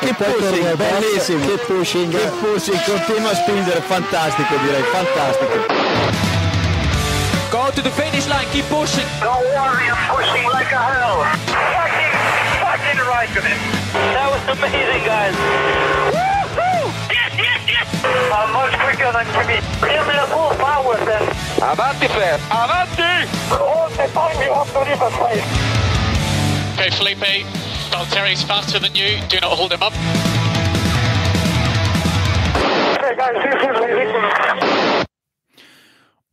Che pushing, bellissimo. Che pushing. Che pushing, continua a spingere, fantastico direi, fantastico. Go to the finish line, keep pushing. Don't worry, I'm pushing like a hell. Fucking, fucking right of it. That was amazing, guys. Woo-hoo! Yes, yes, yes! I'm much quicker than Jimmy. Give me the full power then. Avanti, Fer. Avanti! All the time you have to leave a place. Okay, Felipe, Valtteri's faster than you. Do not hold him up.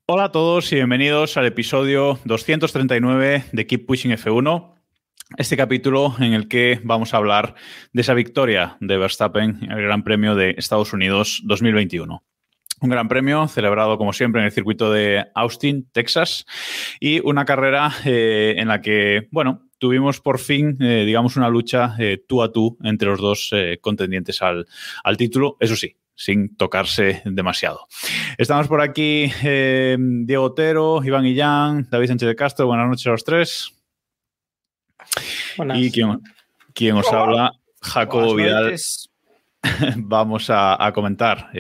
Hola a todos y bienvenidos al episodio 239 de Keep Pushing F1. Este capítulo en el que vamos a hablar de esa victoria de Verstappen en el Gran Premio de Estados Unidos 2021. Un gran premio celebrado, como siempre, en el circuito de Austin, Texas, y una carrera eh, en la que, bueno, tuvimos por fin, eh, digamos, una lucha eh, tú a tú entre los dos eh, contendientes al, al título. Eso sí, sin tocarse demasiado. Estamos por aquí Diego Otero, Iván Illán, David Sánchez de Castro. Buenas noches a los tres. Buenas. Y quien, quien os habla, Jacobo Vidal. Vamos a, a comentar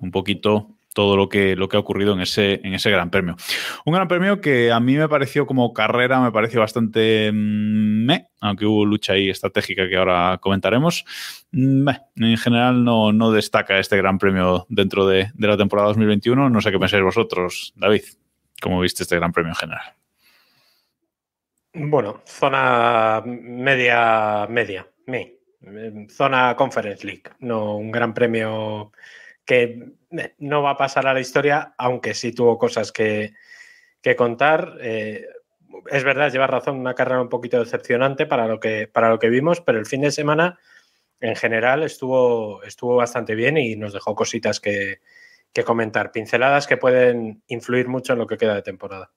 un poquito todo lo que, lo que ha ocurrido en ese, en ese Gran Premio. Un Gran Premio que a mí me pareció como carrera, me pareció bastante mm, me, aunque hubo lucha ahí estratégica que ahora comentaremos. Mm, meh. En general no, no destaca este Gran Premio dentro de, de la temporada 2021. No sé qué pensáis vosotros, David. ¿Cómo viste este Gran Premio en general? Bueno, zona media, media, me. Zona Conference League, no un gran premio que eh, no va a pasar a la historia, aunque sí tuvo cosas que, que contar. Eh, es verdad, lleva razón, una carrera un poquito decepcionante para lo que, para lo que vimos, pero el fin de semana en general estuvo, estuvo bastante bien y nos dejó cositas que, que comentar, pinceladas que pueden influir mucho en lo que queda de temporada.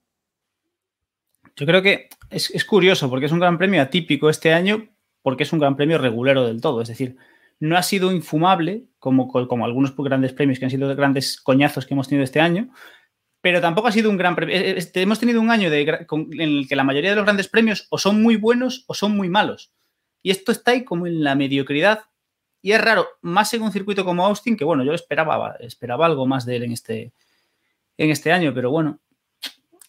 Yo creo que es, es, curioso porque es un gran premio atípico este año porque es un gran premio regulero del todo. Es decir, no ha sido infumable como, algunos grandes premios que han sido grandes coñazos que hemos tenido este año, pero tampoco ha sido un gran premio. Este, hemos tenido un año de, en el que la mayoría de los grandes premios o son muy buenos o son muy malos. Y esto está ahí como en la mediocridad. Y es raro, más en un circuito como Austin, que bueno, yo esperaba, esperaba algo más de él en este, en este año, pero bueno,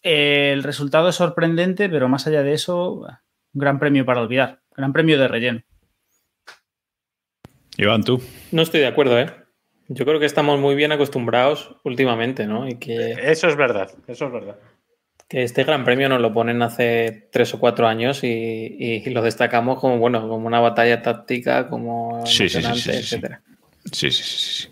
el resultado es sorprendente, pero más allá de eso, un gran premio para olvidar, gran premio de relleno. Iván, tú. No estoy de acuerdo, ¿eh? Yo creo que estamos muy bien acostumbrados últimamente, ¿no? Y que, Eso es verdad, eso es verdad. que este gran premio nos lo ponen hace tres o cuatro años y, y- y lo destacamos como, bueno, como una batalla táctica, como Sí, sí, sí, emocionante, sí, sí, sí. etcétera. Sí, sí, sí, sí.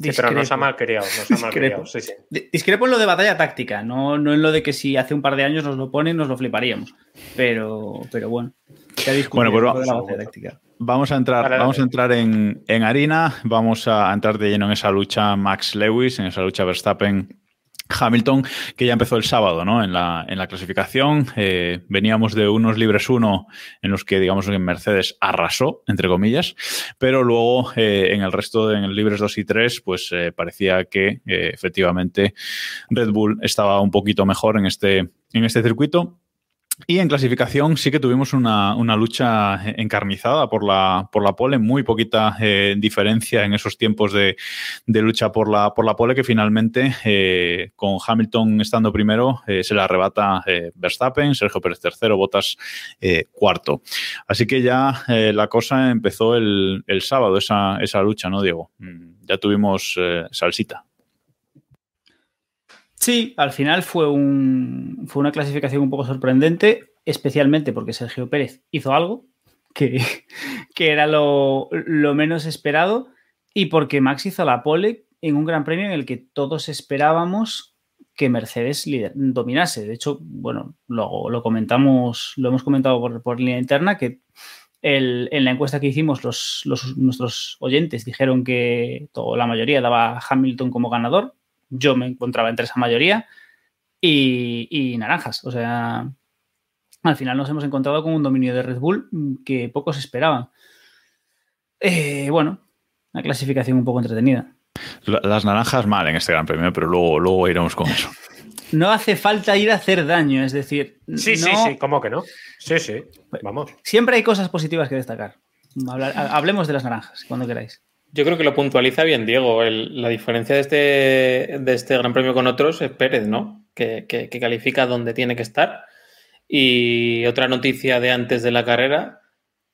Sí, pero nos ha mal criado, nos ha mal criado, sí, sí. Discrepo en lo de batalla táctica, no, no en lo de que si hace un par de años nos lo ponen, nos lo fliparíamos. Pero, pero bueno, se ha discutido Bueno, pues lo de la vamos- batalla táctica. Vamos a entrar, vamos a entrar en, en harina, vamos a entrar de lleno en esa lucha Max Lewis, en esa lucha Verstappen. Hamilton, que ya empezó el sábado ¿no? en, la, en la clasificación. Eh, veníamos de unos libres 1 en los que, digamos, que Mercedes arrasó, entre comillas, pero luego eh, en el resto, en el libres 2 y 3, pues eh, parecía que efectivamente Red Bull estaba un poquito mejor en este, en este circuito. Y en clasificación sí que tuvimos una, lucha encarnizada por la, por la pole, muy poquita eh, diferencia en esos tiempos de, lucha por la, por la pole que finalmente eh, con Hamilton estando primero eh, se la arrebata eh, Verstappen, Sergio Pérez tercero, Botas cuarto. Así que ya la cosa empezó el, el sábado, esa, esa, lucha, ¿no, Diego? Mm, Ya tuvimos salsita. Sí, al final fue, un, fue una clasificación un poco sorprendente, especialmente porque Sergio Pérez hizo algo que, que era lo, lo, menos esperado y porque Max hizo la pole en un gran premio en el que todos esperábamos que Mercedes dominase. De hecho, bueno, lo, lo, comentamos, lo hemos comentado por, por línea interna, que en la encuesta que hicimos los, los, nuestros oyentes dijeron que todo, la mayoría daba Hamilton como ganador, yo me encontraba entre esa mayoría y, y, naranjas. O sea, al final nos hemos encontrado con un dominio de Red Bull que pocos esperaban. Eh, bueno, una clasificación un poco entretenida. Las naranjas mal en este gran premio, pero luego, luego iremos con eso. No hace falta ir a hacer daño, es decir. Sí, no... sí, sí, ¿cómo que no? Sí, sí, vamos. Siempre hay cosas positivas que destacar. hablemos de las naranjas, cuando queráis. Yo creo que lo puntualiza bien Diego. la diferencia de este, de este Gran Premio con otros es Pérez, ¿no? Que, que, califica donde tiene que estar. Y otra noticia de antes de la carrera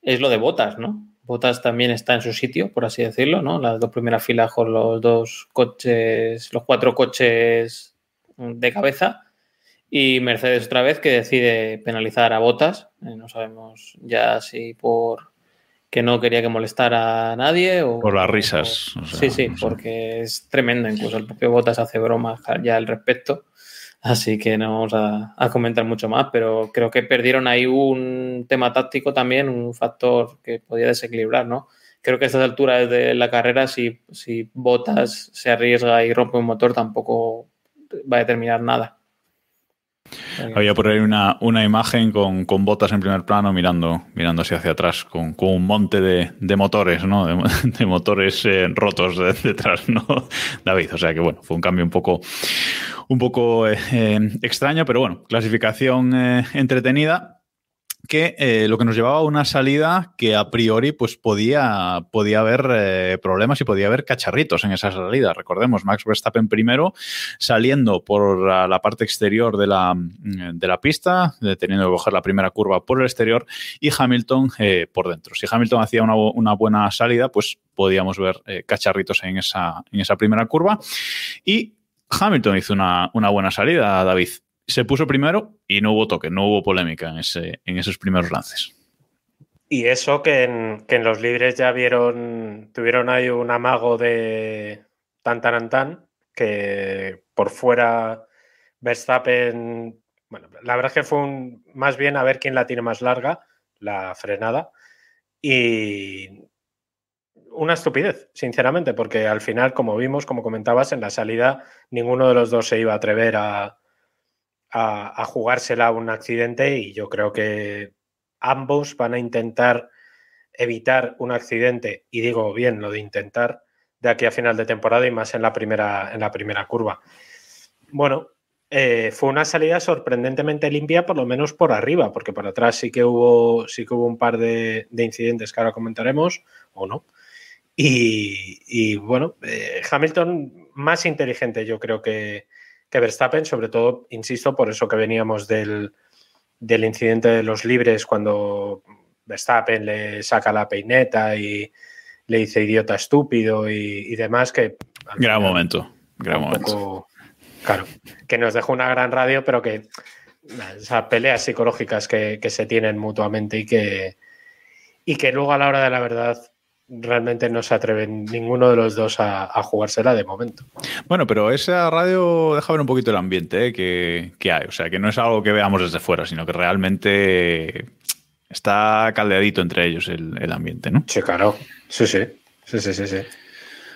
es lo de Botas, ¿no? Botas también está en su sitio, por así decirlo, ¿no? Las dos primeras filas con los dos coches, los cuatro coches de cabeza. Y Mercedes otra vez que decide penalizar a Botas. Eh, no sabemos ya si por que no quería que molestara a nadie o... Por las risas. sí, sí, porque es tremendo. Incluso el propio Botas hace bromas ya al respecto. Así que no vamos a, comentar mucho más, pero creo que perdieron ahí un tema táctico también, un factor que podía desequilibrar, ¿no? Creo que a estas alturas de la carrera, si, si Botas se arriesga y rompe un motor, tampoco va a determinar nada. Había por ahí una, imagen con, botas en primer plano mirando, mirando hacia, atrás, con, un monte de, motores, ¿no? De, motores eh, rotos detrás, ¿no? David. O sea que bueno, fue un cambio un poco, un poco eh, eh, extraño, pero bueno, clasificación entretenida que eh, lo que nos llevaba a una salida que a priori pues podía, podía haber eh, problemas y podía haber cacharritos en esa salida. Recordemos, Max Verstappen primero saliendo por la, parte exterior de la, mm, de la pista, teniendo que coger la primera curva por el exterior y Hamilton eh, por dentro. Si Hamilton hacía una, una, buena salida, pues podíamos ver cacharritos en esa, en esa primera curva. Y Hamilton hizo una, una buena salida, David se puso primero y no hubo toque, no hubo polémica en, ese, en esos primeros lances. Y eso que en, los libres ya vieron, tuvieron ahí un amago de tan tan tan, que por fuera Verstappen, bueno, la verdad es que fue un, más bien a ver quién la tiene más larga, la frenada, y una estupidez, sinceramente, porque al final, como vimos, como comentabas, en la salida ninguno de los dos se iba a atrever a, a, jugársela un accidente y yo creo que ambos van a intentar evitar un accidente, y digo bien lo de intentar, de aquí a final de temporada y más en la primera, en la primera curva. Bueno, eh, fue una salida sorprendentemente limpia, por lo menos por arriba, porque por atrás sí que hubo, sí que hubo un par de, incidentes que ahora comentaremos, o no. Y, bueno, eh, Hamilton más inteligente yo creo que, que Verstappen, sobre todo, insisto, por eso que veníamos del, incidente de los libres cuando Verstappen le saca la peineta y le dice idiota estúpido y, demás, que... Gran momento, gran momento. Claro, que nos dejó una gran radio, pero que esas peleas psicológicas que, que, se tienen mutuamente y que, y que luego a la hora de la verdad realmente no se atreven ninguno de los dos a, jugársela de momento. Bueno, pero esa radio deja ver un poquito el ambiente ¿eh? que, hay. O sea, que no es algo que veamos desde fuera, sino que realmente está caldeadito entre ellos el, ambiente, ¿no? Sí, claro. Sí, sí. Sí, sí, sí, sí.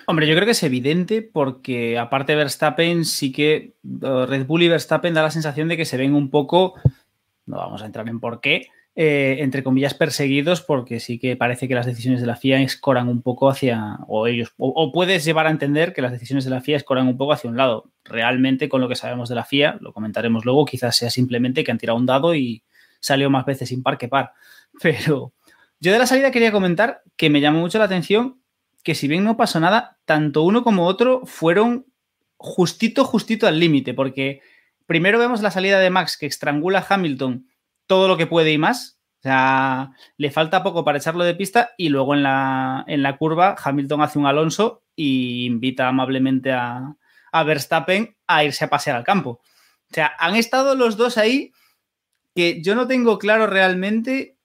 Hombre, yo creo que es evidente porque aparte de Verstappen, sí que eh, Red Bull y Verstappen da la sensación de que se ven un poco, no vamos a entrar en por qué, eh, entre comillas, perseguidos porque sí que parece que las decisiones de la FIA escoran un poco hacia, o ellos, o, puedes llevar a entender que las decisiones de la FIA escoran un poco hacia un lado. Realmente, con lo que sabemos de la FIA, lo comentaremos luego, quizás sea simplemente que han tirado un dado y salió más veces sin par que par. Pero yo de la salida quería comentar que me llamó mucho la atención que si bien no pasó nada, tanto uno como otro fueron justito, justito al límite, porque primero vemos la salida de Max que estrangula a Hamilton todo lo que puede y más. O sea, le falta poco para echarlo de pista y luego en la, en la curva Hamilton hace un Alonso y invita amablemente a, Verstappen a irse a pasear al campo. O sea, han estado los dos ahí que yo no tengo claro realmente.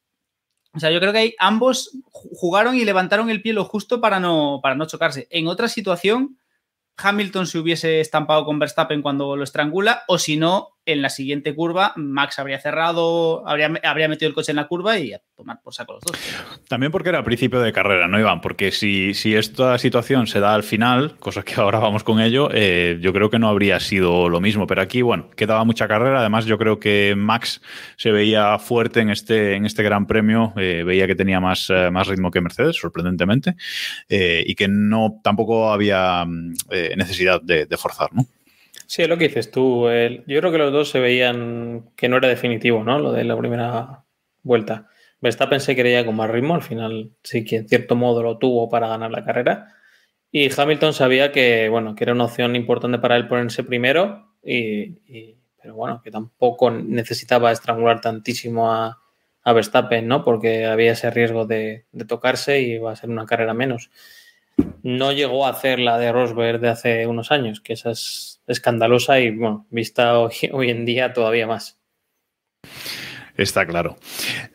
O sea, yo creo que ahí ambos jugaron y levantaron el pie lo justo para no, para no chocarse. En otra situación, Hamilton se hubiese estampado con Verstappen cuando lo estrangula, o si no, en la siguiente curva Max habría cerrado, habría, habría, metido el coche en la curva y a tomar por saco los dos. También porque era principio de carrera, ¿no, Iván? Porque si, si esta situación se da al final, cosa que ahora vamos con ello, eh, yo creo que no habría sido lo mismo. Pero aquí, bueno, quedaba mucha carrera. Además, yo creo que Max se veía fuerte en este, en este gran premio, eh, veía que tenía más, eh, más ritmo que Mercedes, sorprendentemente, y que no tampoco había necesidad de, de forzar, ¿no? Sí, es lo que dices tú. yo creo que los dos se veían que no era definitivo, ¿no? Lo de la primera vuelta. Verstappen se creía con más ritmo, al final sí que en cierto modo lo tuvo para ganar la carrera. Y Hamilton sabía que, bueno, que era una opción importante para él ponerse primero, y, pero bueno, que tampoco necesitaba estrangular tantísimo a, a Verstappen, ¿no? Porque había ese riesgo de, de, tocarse y iba a ser una carrera menos. No llegó a hacer la de Rosberg de hace unos años, que esa es escandalosa y, bueno, vista hoy, en día todavía más. Está claro.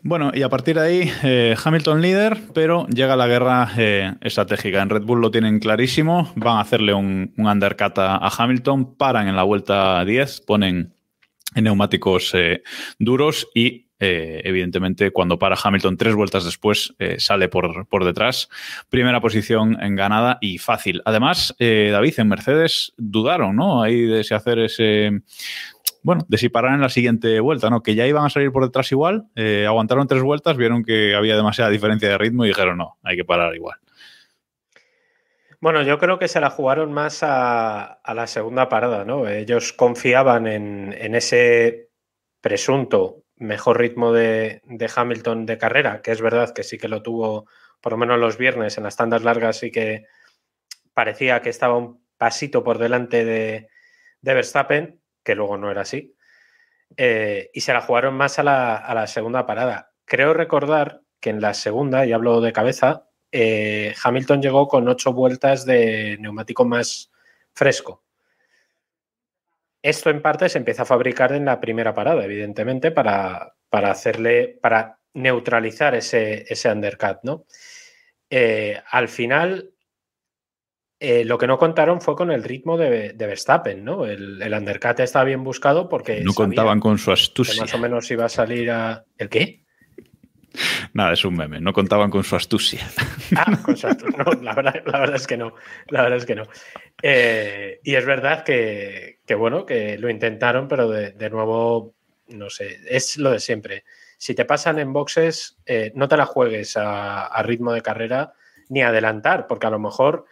Bueno, y a partir de ahí, eh, Hamilton líder, pero llega la guerra eh, estratégica. En Red Bull lo tienen clarísimo, van a hacerle un, un undercut a, a, Hamilton, paran en la vuelta 10, ponen neumáticos eh, duros y eh, evidentemente, cuando para Hamilton tres vueltas después, eh, sale por, por, detrás. Primera posición en ganada y fácil. Además, eh, David, en Mercedes dudaron, ¿no? Ahí de si hacer ese. Bueno, de si parar en la siguiente vuelta, ¿no? Que ya iban a salir por detrás igual, aguantaron tres vueltas, vieron que había demasiada diferencia de ritmo y dijeron, no, hay que parar igual. Bueno, yo creo que se la jugaron más a, a la segunda parada, ¿no? Ellos confiaban en, en ese presunto mejor ritmo de, Hamilton de carrera, que es verdad que sí que lo tuvo, por lo menos los viernes, en las tandas largas sí que parecía que estaba un pasito por delante de, Verstappen, que luego no era así, eh, y se la jugaron más a la, a la, segunda parada. Creo recordar que en la segunda, y hablo de cabeza, eh, Hamilton llegó con ocho vueltas de neumático más fresco. Esto en parte se empieza a fabricar en la primera parada, evidentemente, para, para hacerle, para neutralizar ese, ese undercut, ¿no? Eh, al final, eh, lo que no contaron fue con el ritmo de, de Verstappen, ¿no? El, el, undercut estaba bien buscado porque. No contaban con su astucia. más o menos iba a salir a. ¿El qué? Nada, es un meme. No contaban con su astucia. Ah, la, verdad, es que no. La verdad es que no. Eh, y es verdad que, bueno, que lo intentaron, pero de, nuevo, no sé, es lo de siempre. Si te pasan en boxes, eh, no te la juegues a, a, ritmo de carrera ni adelantar, porque a lo mejor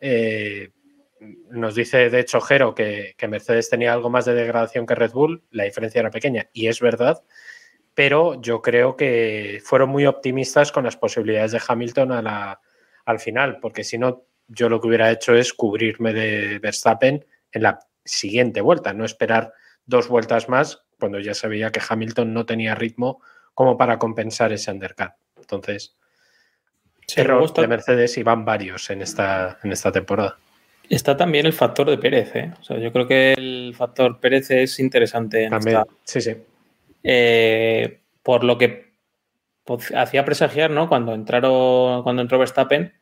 eh, nos dice, de hecho, Jero que, que Mercedes tenía algo más de degradación que Red Bull, la diferencia era pequeña, y es verdad pero yo creo que fueron muy optimistas con las posibilidades de Hamilton a la, al final, porque si no, yo lo que hubiera hecho es cubrirme de Verstappen en la siguiente vuelta, no esperar dos vueltas más cuando ya sabía que Hamilton no tenía ritmo como para compensar ese undercut. Entonces, sí, error de Mercedes y van varios en esta, en esta temporada. Está también el factor de Pérez. ¿eh? O sea, yo creo que el factor Pérez es interesante. En también, esta... sí, sí. Eh, por lo que hacía presagiar, ¿no? Cuando entraron, cuando entró Verstappen,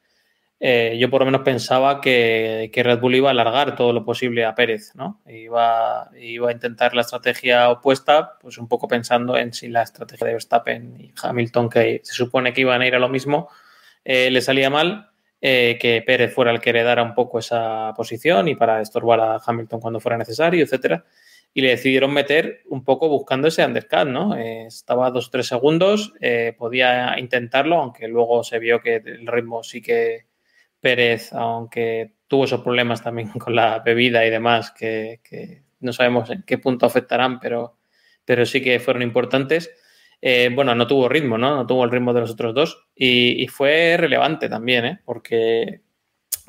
eh, yo por lo menos pensaba que, Red Bull iba a alargar todo lo posible a Pérez, ¿no? Iba, iba, a intentar la estrategia opuesta, pues un poco pensando en si la estrategia de Verstappen y Hamilton, que se supone que iban a ir a lo mismo, eh, le salía mal, que Pérez fuera el que heredara un poco esa posición y para estorbar a Hamilton cuando fuera necesario, etcétera y le decidieron meter un poco buscando ese undercut, ¿no? Eh, estaba dos o tres segundos, eh, podía intentarlo, aunque luego se vio que el ritmo sí que Pérez, aunque tuvo esos problemas también con la bebida y demás, que, que no sabemos en qué punto afectarán, pero, pero sí que fueron importantes. Eh, bueno, no tuvo ritmo, ¿no? No tuvo el ritmo de los otros dos y, y fue relevante también, ¿eh? Porque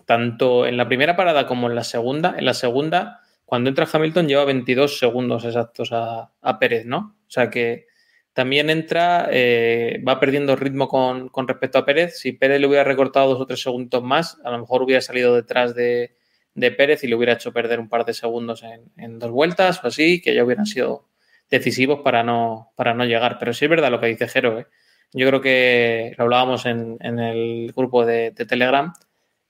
tanto en la primera parada como en la segunda, en la segunda cuando entra Hamilton lleva 22 segundos exactos a, a Pérez, ¿no? O sea que también entra, eh, va perdiendo ritmo con, con, respecto a Pérez. Si Pérez le hubiera recortado dos o tres segundos más, a lo mejor hubiera salido detrás de, de Pérez y le hubiera hecho perder un par de segundos en, en, dos vueltas o así, que ya hubieran sido decisivos para no, para no llegar. Pero sí es verdad lo que dice Jero. ¿eh? Yo creo que lo hablábamos en, en el grupo de, de, Telegram,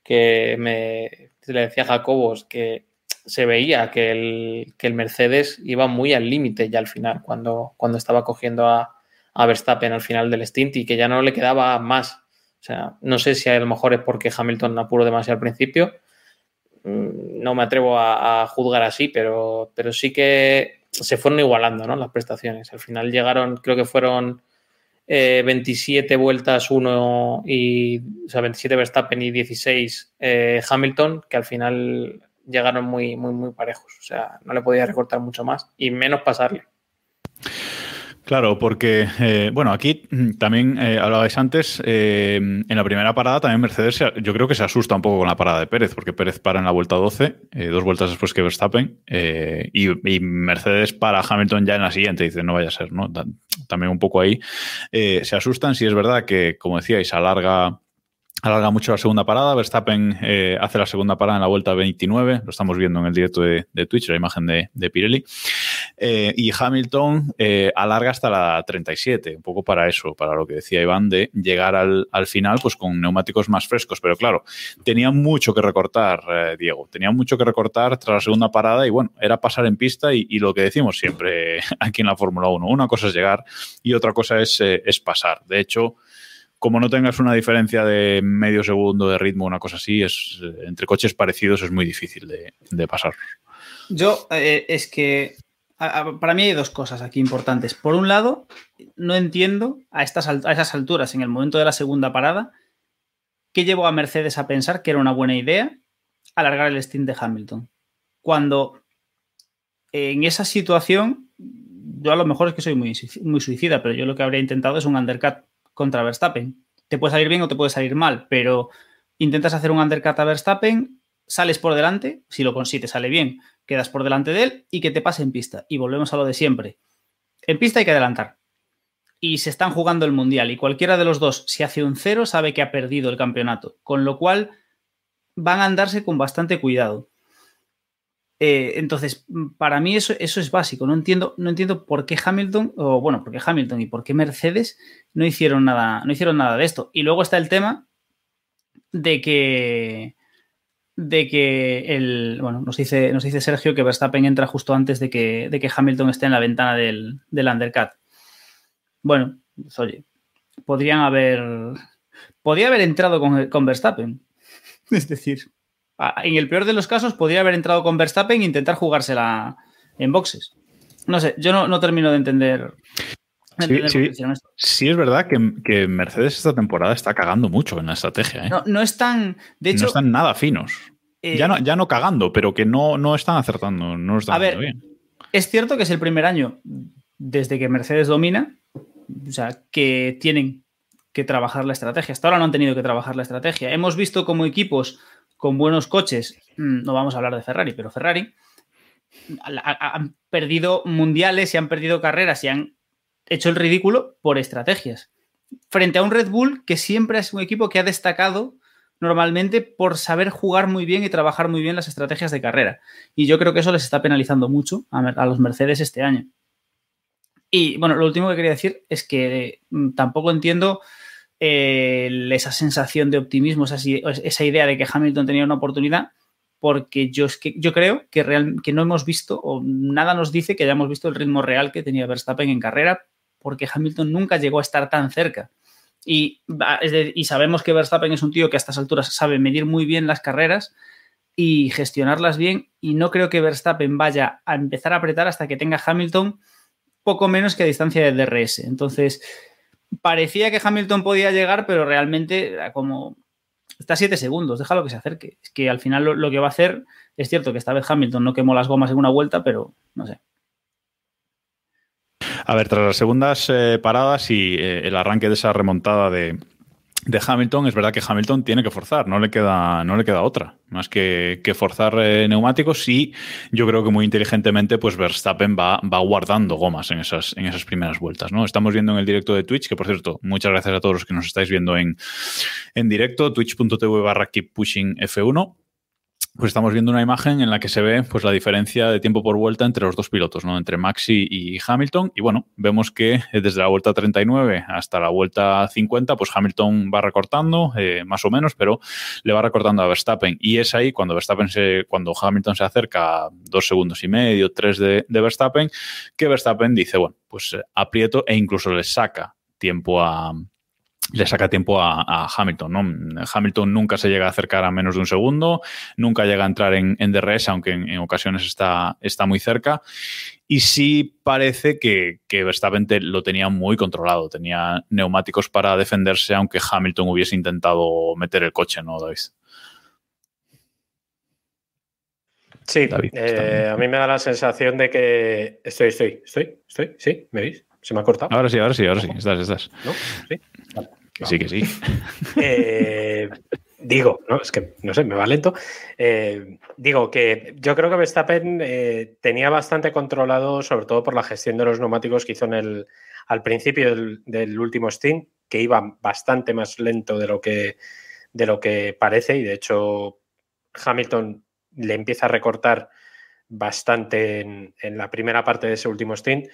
que me le decía Jacobos que se veía que el, que el Mercedes iba muy al límite ya al final, cuando, cuando estaba cogiendo a, a, Verstappen al final del stint y que ya no le quedaba más. O sea, no sé si a lo mejor es porque Hamilton apuró demasiado al principio. Mm, no me atrevo a, juzgar así, pero, pero sí que se fueron igualando ¿no? las prestaciones. Al final llegaron, creo que fueron eh, 27 vueltas uno y, o sea, 27 Verstappen y 16 eh, Hamilton, que al final llegaron muy, muy, muy parejos. O sea, no le podía recortar mucho más y menos pasarle. Claro, porque, eh, bueno, aquí también eh, hablabais antes, eh, en la primera parada también Mercedes, yo creo que se asusta un poco con la parada de Pérez, porque Pérez para en la vuelta 12, dos vueltas después que Verstappen, y, Mercedes para Hamilton ya en la siguiente, dice, no vaya a ser, ¿no? También un poco ahí se asustan, si es verdad que, como decíais, alarga alarga mucho la segunda parada. Verstappen eh, hace la segunda parada en la vuelta 29. Lo estamos viendo en el directo de, Twitch, la imagen de, Pirelli. Eh, y Hamilton eh, alarga hasta la 37, un poco para eso, para lo que decía Iván, de llegar al, final pues con neumáticos más frescos. Pero claro, tenía mucho que recortar, Diego. Tenía mucho que recortar tras la segunda parada y bueno, era pasar en pista y, lo que decimos siempre aquí en la Fórmula 1. Una cosa es llegar y otra cosa es, es pasar. De hecho, como no tengas una diferencia de medio segundo de ritmo, una cosa así, es entre coches parecidos es muy difícil de, pasar. Yo, eh, es que para mí hay dos cosas aquí importantes. Por un lado, no entiendo a, estas, esas alturas, en el momento de la segunda parada, qué llevó a Mercedes a pensar que era una buena idea alargar el stint de Hamilton. Cuando en esa situación, yo a lo mejor es que soy muy suicida, pero yo lo que habría intentado es un undercut contra Verstappen. Te puede salir bien o te puede salir mal, pero intentas hacer un undercut a Verstappen, sales por delante, si lo consigues, sale bien, quedas por delante de él y que te pase en pista. Y volvemos a lo de siempre. En pista hay que adelantar. Y se están jugando el mundial y cualquiera de los dos, si hace un cero, sabe que ha perdido el campeonato. Con lo cual van a andarse con bastante cuidado. Eh, entonces, para mí eso, eso es básico. No entiendo, no entiendo por qué Hamilton, o bueno, por qué Hamilton y por qué Mercedes no hicieron nada, no hicieron nada de esto. Y luego está el tema de que de que el. Bueno, nos dice, nos dice Sergio que Verstappen entra justo antes de que, de que Hamilton esté en la ventana del, del. Bueno, pues, oye, podrían haber. Podría haber entrado con, con Verstappen. Es decir, en el peor de los casos, podría haber entrado con Verstappen e intentar jugársela en boxes. No sé, yo no, termino de entender. sí, es verdad que, Mercedes esta temporada está cagando mucho en la estrategia. ¿eh? No, están, de hecho, no están nada finos. Eh, ya, no, ya no cagando, pero que no, no están acertando. No están a ver, bien. es cierto que es el primer año desde que Mercedes domina, o sea, que tienen que trabajar la estrategia. Hasta ahora no han tenido que trabajar la estrategia. Hemos visto como equipos con buenos coches, mm, no vamos a hablar de Ferrari, pero Ferrari, han perdido mundiales y han perdido carreras y han hecho el ridículo por estrategias. Frente a un Red Bull que siempre es un equipo que ha destacado normalmente por saber jugar muy bien y trabajar muy bien las estrategias de carrera. Y yo creo que eso les está penalizando mucho a, los Mercedes este año. Y bueno, lo último que quería decir es que mm, tampoco entiendo esa sensación de optimismo, esa, idea de que Hamilton tenía una oportunidad, porque yo, creo que, no hemos visto, o nada nos dice que hayamos visto el ritmo real que tenía Verstappen en carrera, porque Hamilton nunca llegó a estar tan cerca. Y, y sabemos que Verstappen es un tío que a estas alturas sabe medir muy bien las carreras y gestionarlas bien, y no creo que Verstappen vaya a empezar a apretar hasta que tenga Hamilton poco menos que a distancia de DRS. Entonces, parecía que Hamilton podía llegar, pero realmente era como. Está a 7 segundos, déjalo que se acerque. Es que al final lo, que va a hacer, es cierto que esta vez Hamilton no quemó las gomas en una vuelta, pero no sé. A ver, tras las segundas eh, paradas y eh, el arranque de esa remontada de, de Hamilton, es verdad que Hamilton tiene que forzar, no le queda, no le queda otra, más que, forzar eh, neumáticos y yo creo que muy inteligentemente pues Verstappen va, va guardando gomas en esas, en esas primeras vueltas. ¿no? Estamos viendo en el directo de Twitch, que por cierto, muchas gracias a todos los que nos estáis viendo en, en directo, twitch.tv barra keep pushing F1 pues estamos viendo una imagen en la que se ve pues, la diferencia de tiempo por vuelta entre los dos pilotos, ¿no? entre Maxi y Hamilton. Y bueno, vemos que eh, desde la vuelta 39 hasta la vuelta 50, pues Hamilton va recortando, eh, más o menos, pero le va recortando a Verstappen. Y es ahí cuando Verstappen se, cuando Hamilton se acerca a dos segundos y medio, tres de, de Verstappen, que Verstappen dice, bueno, pues eh, aprieto e incluso le saca tiempo a, le saca tiempo a, Hamilton. ¿no? Hamilton nunca se llega a acercar a menos de un segundo, nunca llega a entrar en, DRS, aunque en, ocasiones está, está, muy cerca. Y sí parece que, que, Verstappen lo tenía muy controlado, tenía neumáticos para defenderse, aunque Hamilton hubiese intentado meter el coche, ¿no, David? Sí, eh, a mí me da la sensación de que. Estoy, estoy, estoy, estoy, sí, ¿me veis? ¿Se me ha cortado? Ahora sí, ahora sí, ahora sí. Estás, estás. ¿No? ¿Sí? Sí, que sí. Eh, digo, ¿no? Es que no sé, me va lento. Eh, digo que yo creo que Verstappen eh, tenía bastante controlado, sobre todo por la gestión de los neumáticos que hizo en el, al principio del, del último stint, que iba bastante más lento de lo que, de lo que parece, y de hecho Hamilton le empieza a recortar bastante en, en la primera parte de ese último stint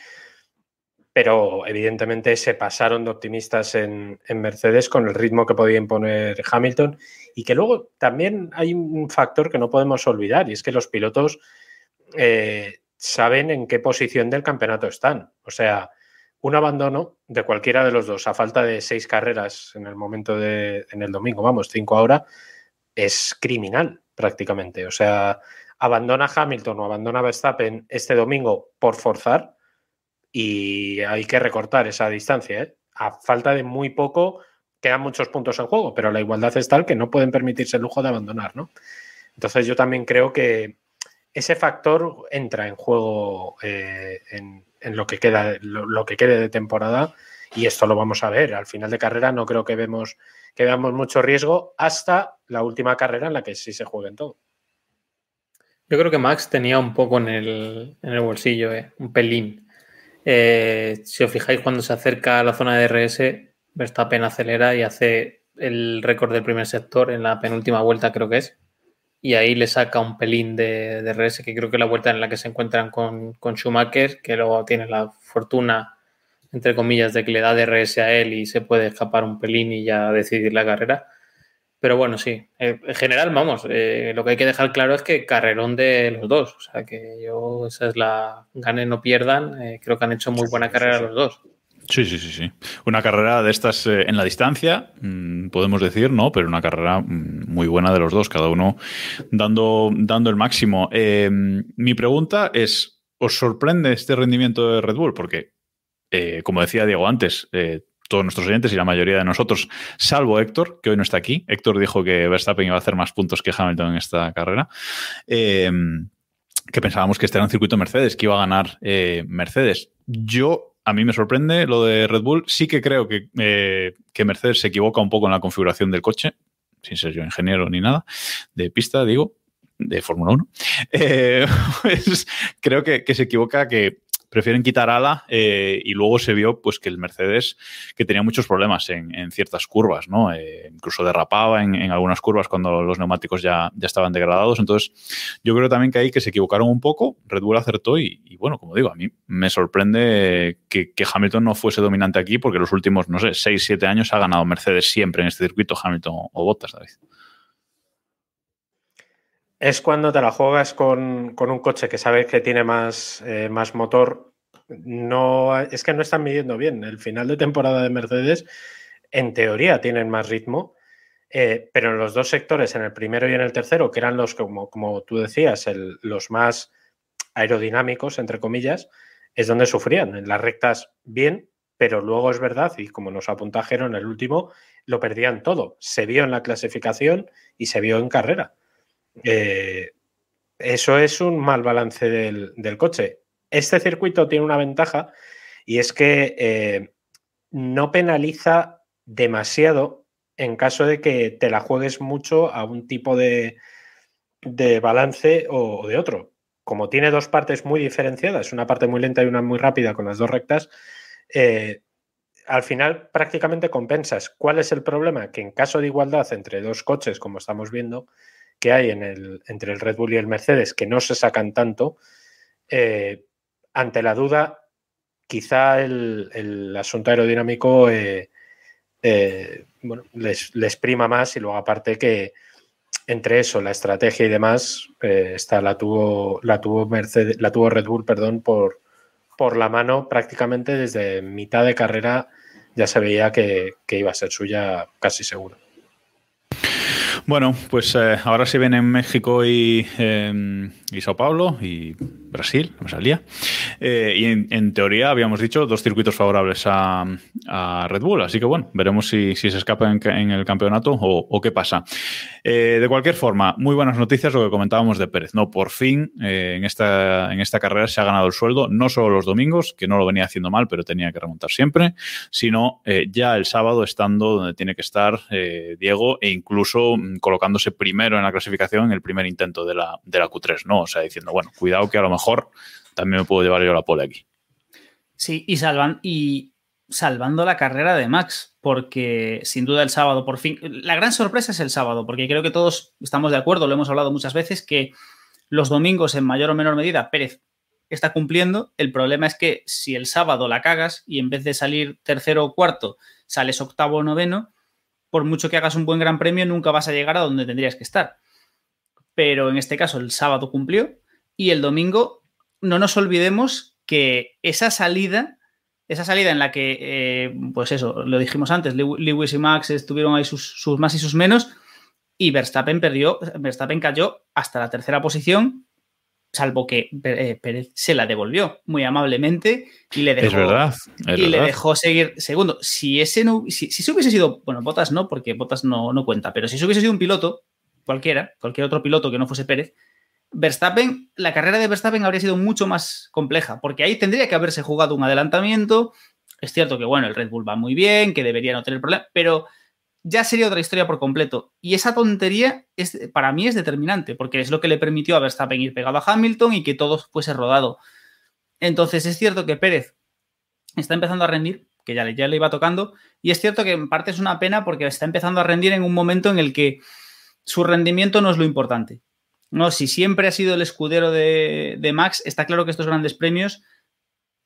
pero evidentemente se pasaron de optimistas en, Mercedes con el ritmo que podía imponer Hamilton y que luego también hay un factor que no podemos olvidar y es que los pilotos eh, saben en qué posición del campeonato están. O sea, un abandono de cualquiera de los dos a falta de seis carreras en el momento de, en el domingo, vamos, cinco ahora, es criminal prácticamente. O sea, abandona Hamilton o abandona Verstappen este domingo por forzar y hay que recortar esa distancia. ¿eh? A falta de muy poco, quedan muchos puntos en juego, pero la igualdad es tal que no pueden permitirse el lujo de abandonar. ¿no? Entonces yo también creo que ese factor entra en juego eh, en, en, lo, que queda, lo, que quede de temporada y esto lo vamos a ver. Al final de carrera no creo que, vemos, que veamos mucho riesgo hasta la última carrera en la que sí se jueguen todo. Yo creo que Max tenía un poco en el, en el bolsillo, ¿eh? un pelín. Eh, si os fijáis, cuando se acerca a la zona de RS, Verstappen acelera y hace el récord del primer sector en la penúltima vuelta, creo que es. Y ahí le saca un pelín de, de RS, que creo que es la vuelta en la que se encuentran con, con, Schumacher, que luego tiene la fortuna, entre comillas, de que le da de RS a él y se puede escapar un pelín y ya decidir la carrera. Pero bueno, sí. Eh, en general, vamos, eh, lo que hay que dejar claro es que carrerón de los dos. O sea, que yo, esa es la. Ganen no pierdan. Eh, creo que han hecho muy buena carrera los dos. Sí, sí, sí, sí. Una carrera de estas eh, en la distancia, mmm, podemos decir, ¿no? Pero una carrera mmm, muy buena de los dos, cada uno dando, dando el máximo. Eh, mi pregunta es, ¿os sorprende este rendimiento de Red Bull? Porque, eh, como decía Diego antes, todos nuestros oyentes y la mayoría de nosotros, salvo Héctor, que hoy no está aquí. Héctor dijo que Verstappen iba a hacer más puntos que Hamilton en esta carrera. Eh, que pensábamos que este era un circuito Mercedes, que iba a ganar eh, Mercedes. Yo, a mí me sorprende lo de Red Bull. Sí que creo que, eh, que Mercedes se equivoca un poco en la configuración del coche, sin ser yo ingeniero ni nada, de pista, digo, de Fórmula 1. pues creo que, que se equivoca que prefieren quitar ala eh, y luego se vio pues que el Mercedes que tenía muchos problemas en, ciertas curvas, ¿no? Eh, incluso derrapaba en, algunas curvas cuando los neumáticos ya, ya, estaban degradados. Entonces, yo creo también que ahí que se equivocaron un poco, Red Bull acertó y, y bueno, como digo, a mí me sorprende que, que, Hamilton no fuese dominante aquí porque los últimos, no sé, 6, 7 años ha ganado Mercedes siempre en este circuito, Hamilton o Bottas, David es cuando te la juegas con, con, un coche que sabes que tiene más, eh, más motor. No, es que no están midiendo bien. El final de temporada de Mercedes, en teoría, tienen más ritmo, eh, pero en los dos sectores, en el primero y en el tercero, que eran los, como, como tú decías, los más aerodinámicos, entre comillas, es donde sufrían. En las rectas, bien, pero luego es verdad, y como nos apunta Jero en el último, lo perdían todo. Se vio en la clasificación y se vio en carrera. Eh, eso es un mal balance del, coche. Este circuito tiene una ventaja y es que eh, no penaliza demasiado en caso de que te la juegues mucho a un tipo de, de balance o, o, de otro. Como tiene dos partes muy diferenciadas, una parte muy lenta y una muy rápida con las dos rectas, eh, al final prácticamente compensas. ¿Cuál es el problema? Que en caso de igualdad entre dos coches, como estamos viendo, que hay en el, entre el Red Bull y el Mercedes, que no se sacan tanto, eh, ante la duda, quizá el, el asunto aerodinámico eh, eh, les, les, prima más y luego aparte que entre eso, la estrategia y demás, está, la, tuvo, la, tuvo Mercedes, la tuvo Red Bull perdón, por, por la mano prácticamente desde mitad de carrera ya se veía que, que iba a ser suya casi seguro. Bueno, pues eh, ahora se ven en México y, eh, y Sao Paulo y Brasil, no me salía. Eh, y en, teoría habíamos dicho dos circuitos favorables a, Red Bull, así que bueno, veremos si, se escapa en, el campeonato o, qué pasa. Eh, de cualquier forma, muy buenas noticias lo que comentábamos de Pérez, ¿no? Por fin en, esta, en esta carrera se ha ganado el sueldo, no solo los domingos, que no lo venía haciendo mal, pero tenía que remontar siempre, sino ya el sábado estando donde tiene que estar Diego e incluso mm, colocándose primero en la clasificación en el primer intento de la, de la Q3, ¿no? O sea, diciendo, bueno, cuidado que a lo mejor también me puedo llevar yo la pole aquí. Sí, y, salvan, y salvando la carrera de Max, porque sin duda el sábado, por fin, la gran sorpresa es el sábado, porque creo que todos estamos de acuerdo, lo hemos hablado muchas veces, que los domingos en mayor o menor medida Pérez está cumpliendo. El problema es que si el sábado la cagas y en vez de salir tercero o cuarto sales octavo o noveno, por mucho que hagas un buen gran premio, nunca vas a llegar a donde tendrías que estar. Pero en este caso el sábado cumplió y el domingo no nos olvidemos que esa salida, esa salida en la que, eh, pues eso, lo dijimos antes, Lewis y Max estuvieron ahí sus, sus más y sus menos y Verstappen perdió, Verstappen cayó hasta la tercera posición salvo que eh, Pérez se la devolvió muy amablemente y le dejó, verdad, y le dejó seguir segundo. Si ese no, si, si hubiese sido, bueno, Botas no, porque Botas no, no cuenta, pero si se hubiese sido un piloto, cualquiera, cualquier otro piloto que no fuese Pérez, Verstappen, la carrera de Verstappen habría sido mucho más compleja, porque ahí tendría que haberse jugado un adelantamiento. Es cierto que, bueno, el Red Bull va muy bien, que debería no tener problema, pero ya sería otra historia por completo. Y esa tontería es, para mí es determinante, porque es lo que le permitió a Verstappen ir pegado a Hamilton y que todo fuese rodado. Entonces es cierto que Pérez está empezando a rendir, que ya le, ya le iba tocando, y es cierto que en parte es una pena porque está empezando a rendir en un momento en el que su rendimiento no es lo importante. No, si siempre ha sido el escudero de, Max, está claro que estos grandes premios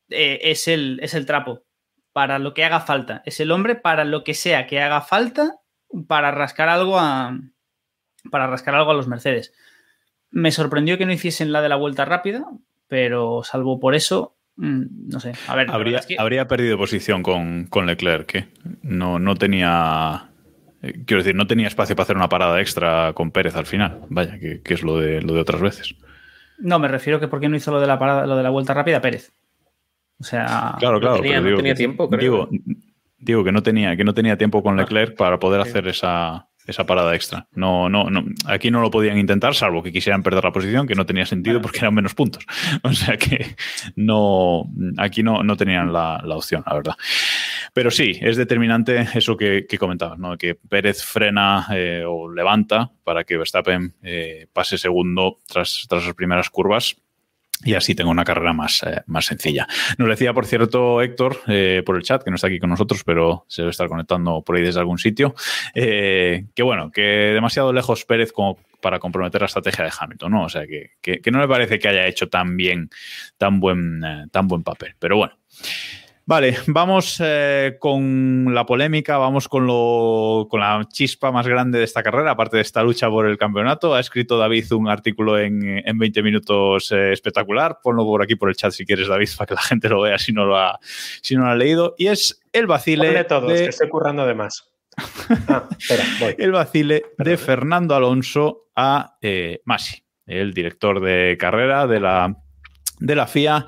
eh, es, el, es el trapo para lo que haga falta. Es el hombre para lo que sea que haga falta para rascar algo a. Para rascar algo a los Mercedes. Me sorprendió que no hiciesen la de la vuelta rápida, pero salvo por eso, mm, no sé. A ver, habría, habría perdido posición con, con Leclerc, que no, no tenía. Eh, quiero decir, no tenía espacio para hacer una parada extra con Pérez al final. Vaya, que, es lo de, lo de otras veces. No, me refiero que por qué no hizo lo de la parada, lo de la vuelta rápida Pérez. O sea, claro, claro, no tenía, tiempo, creo. Digo, que no tenía, que no tenía tiempo con ah. Leclerc para poder hacer esa, esa parada extra. No, no, no, aquí no lo podían intentar, salvo que quisieran perder la posición, que no tenía sentido porque eran menos puntos. O sea que no, aquí no, no tenían la, opción, la verdad. Pero sí, es determinante eso que, comentabas, ¿no? Que Pérez frena eh, o levanta para que Verstappen eh, pase segundo tras, tras las primeras curvas y así tengo una carrera más, eh, más sencilla. Nos decía, por cierto, Héctor, eh, por el chat, que no está aquí con nosotros, pero se debe estar conectando por ahí desde algún sitio, eh, que bueno, que demasiado lejos Pérez como para comprometer la estrategia de Hamilton, ¿no? O sea, que, que, no me parece que haya hecho tan bien, tan buen, tan buen papel. Pero bueno. Vale, vamos eh, con la polémica, vamos con, lo, con la chispa más grande de esta carrera, aparte de esta lucha por el campeonato. Ha escrito David un artículo en, en 20 minutos eh, espectacular. Ponlo por aquí por el chat si quieres, David, para que la gente lo vea si no lo ha, si no lo ha leído. Y es el vacile. de todos, que estoy currando de más. Ah, espera, voy. El vacile de Fernando Alonso a eh, Masi, el director de carrera de la de la FIA,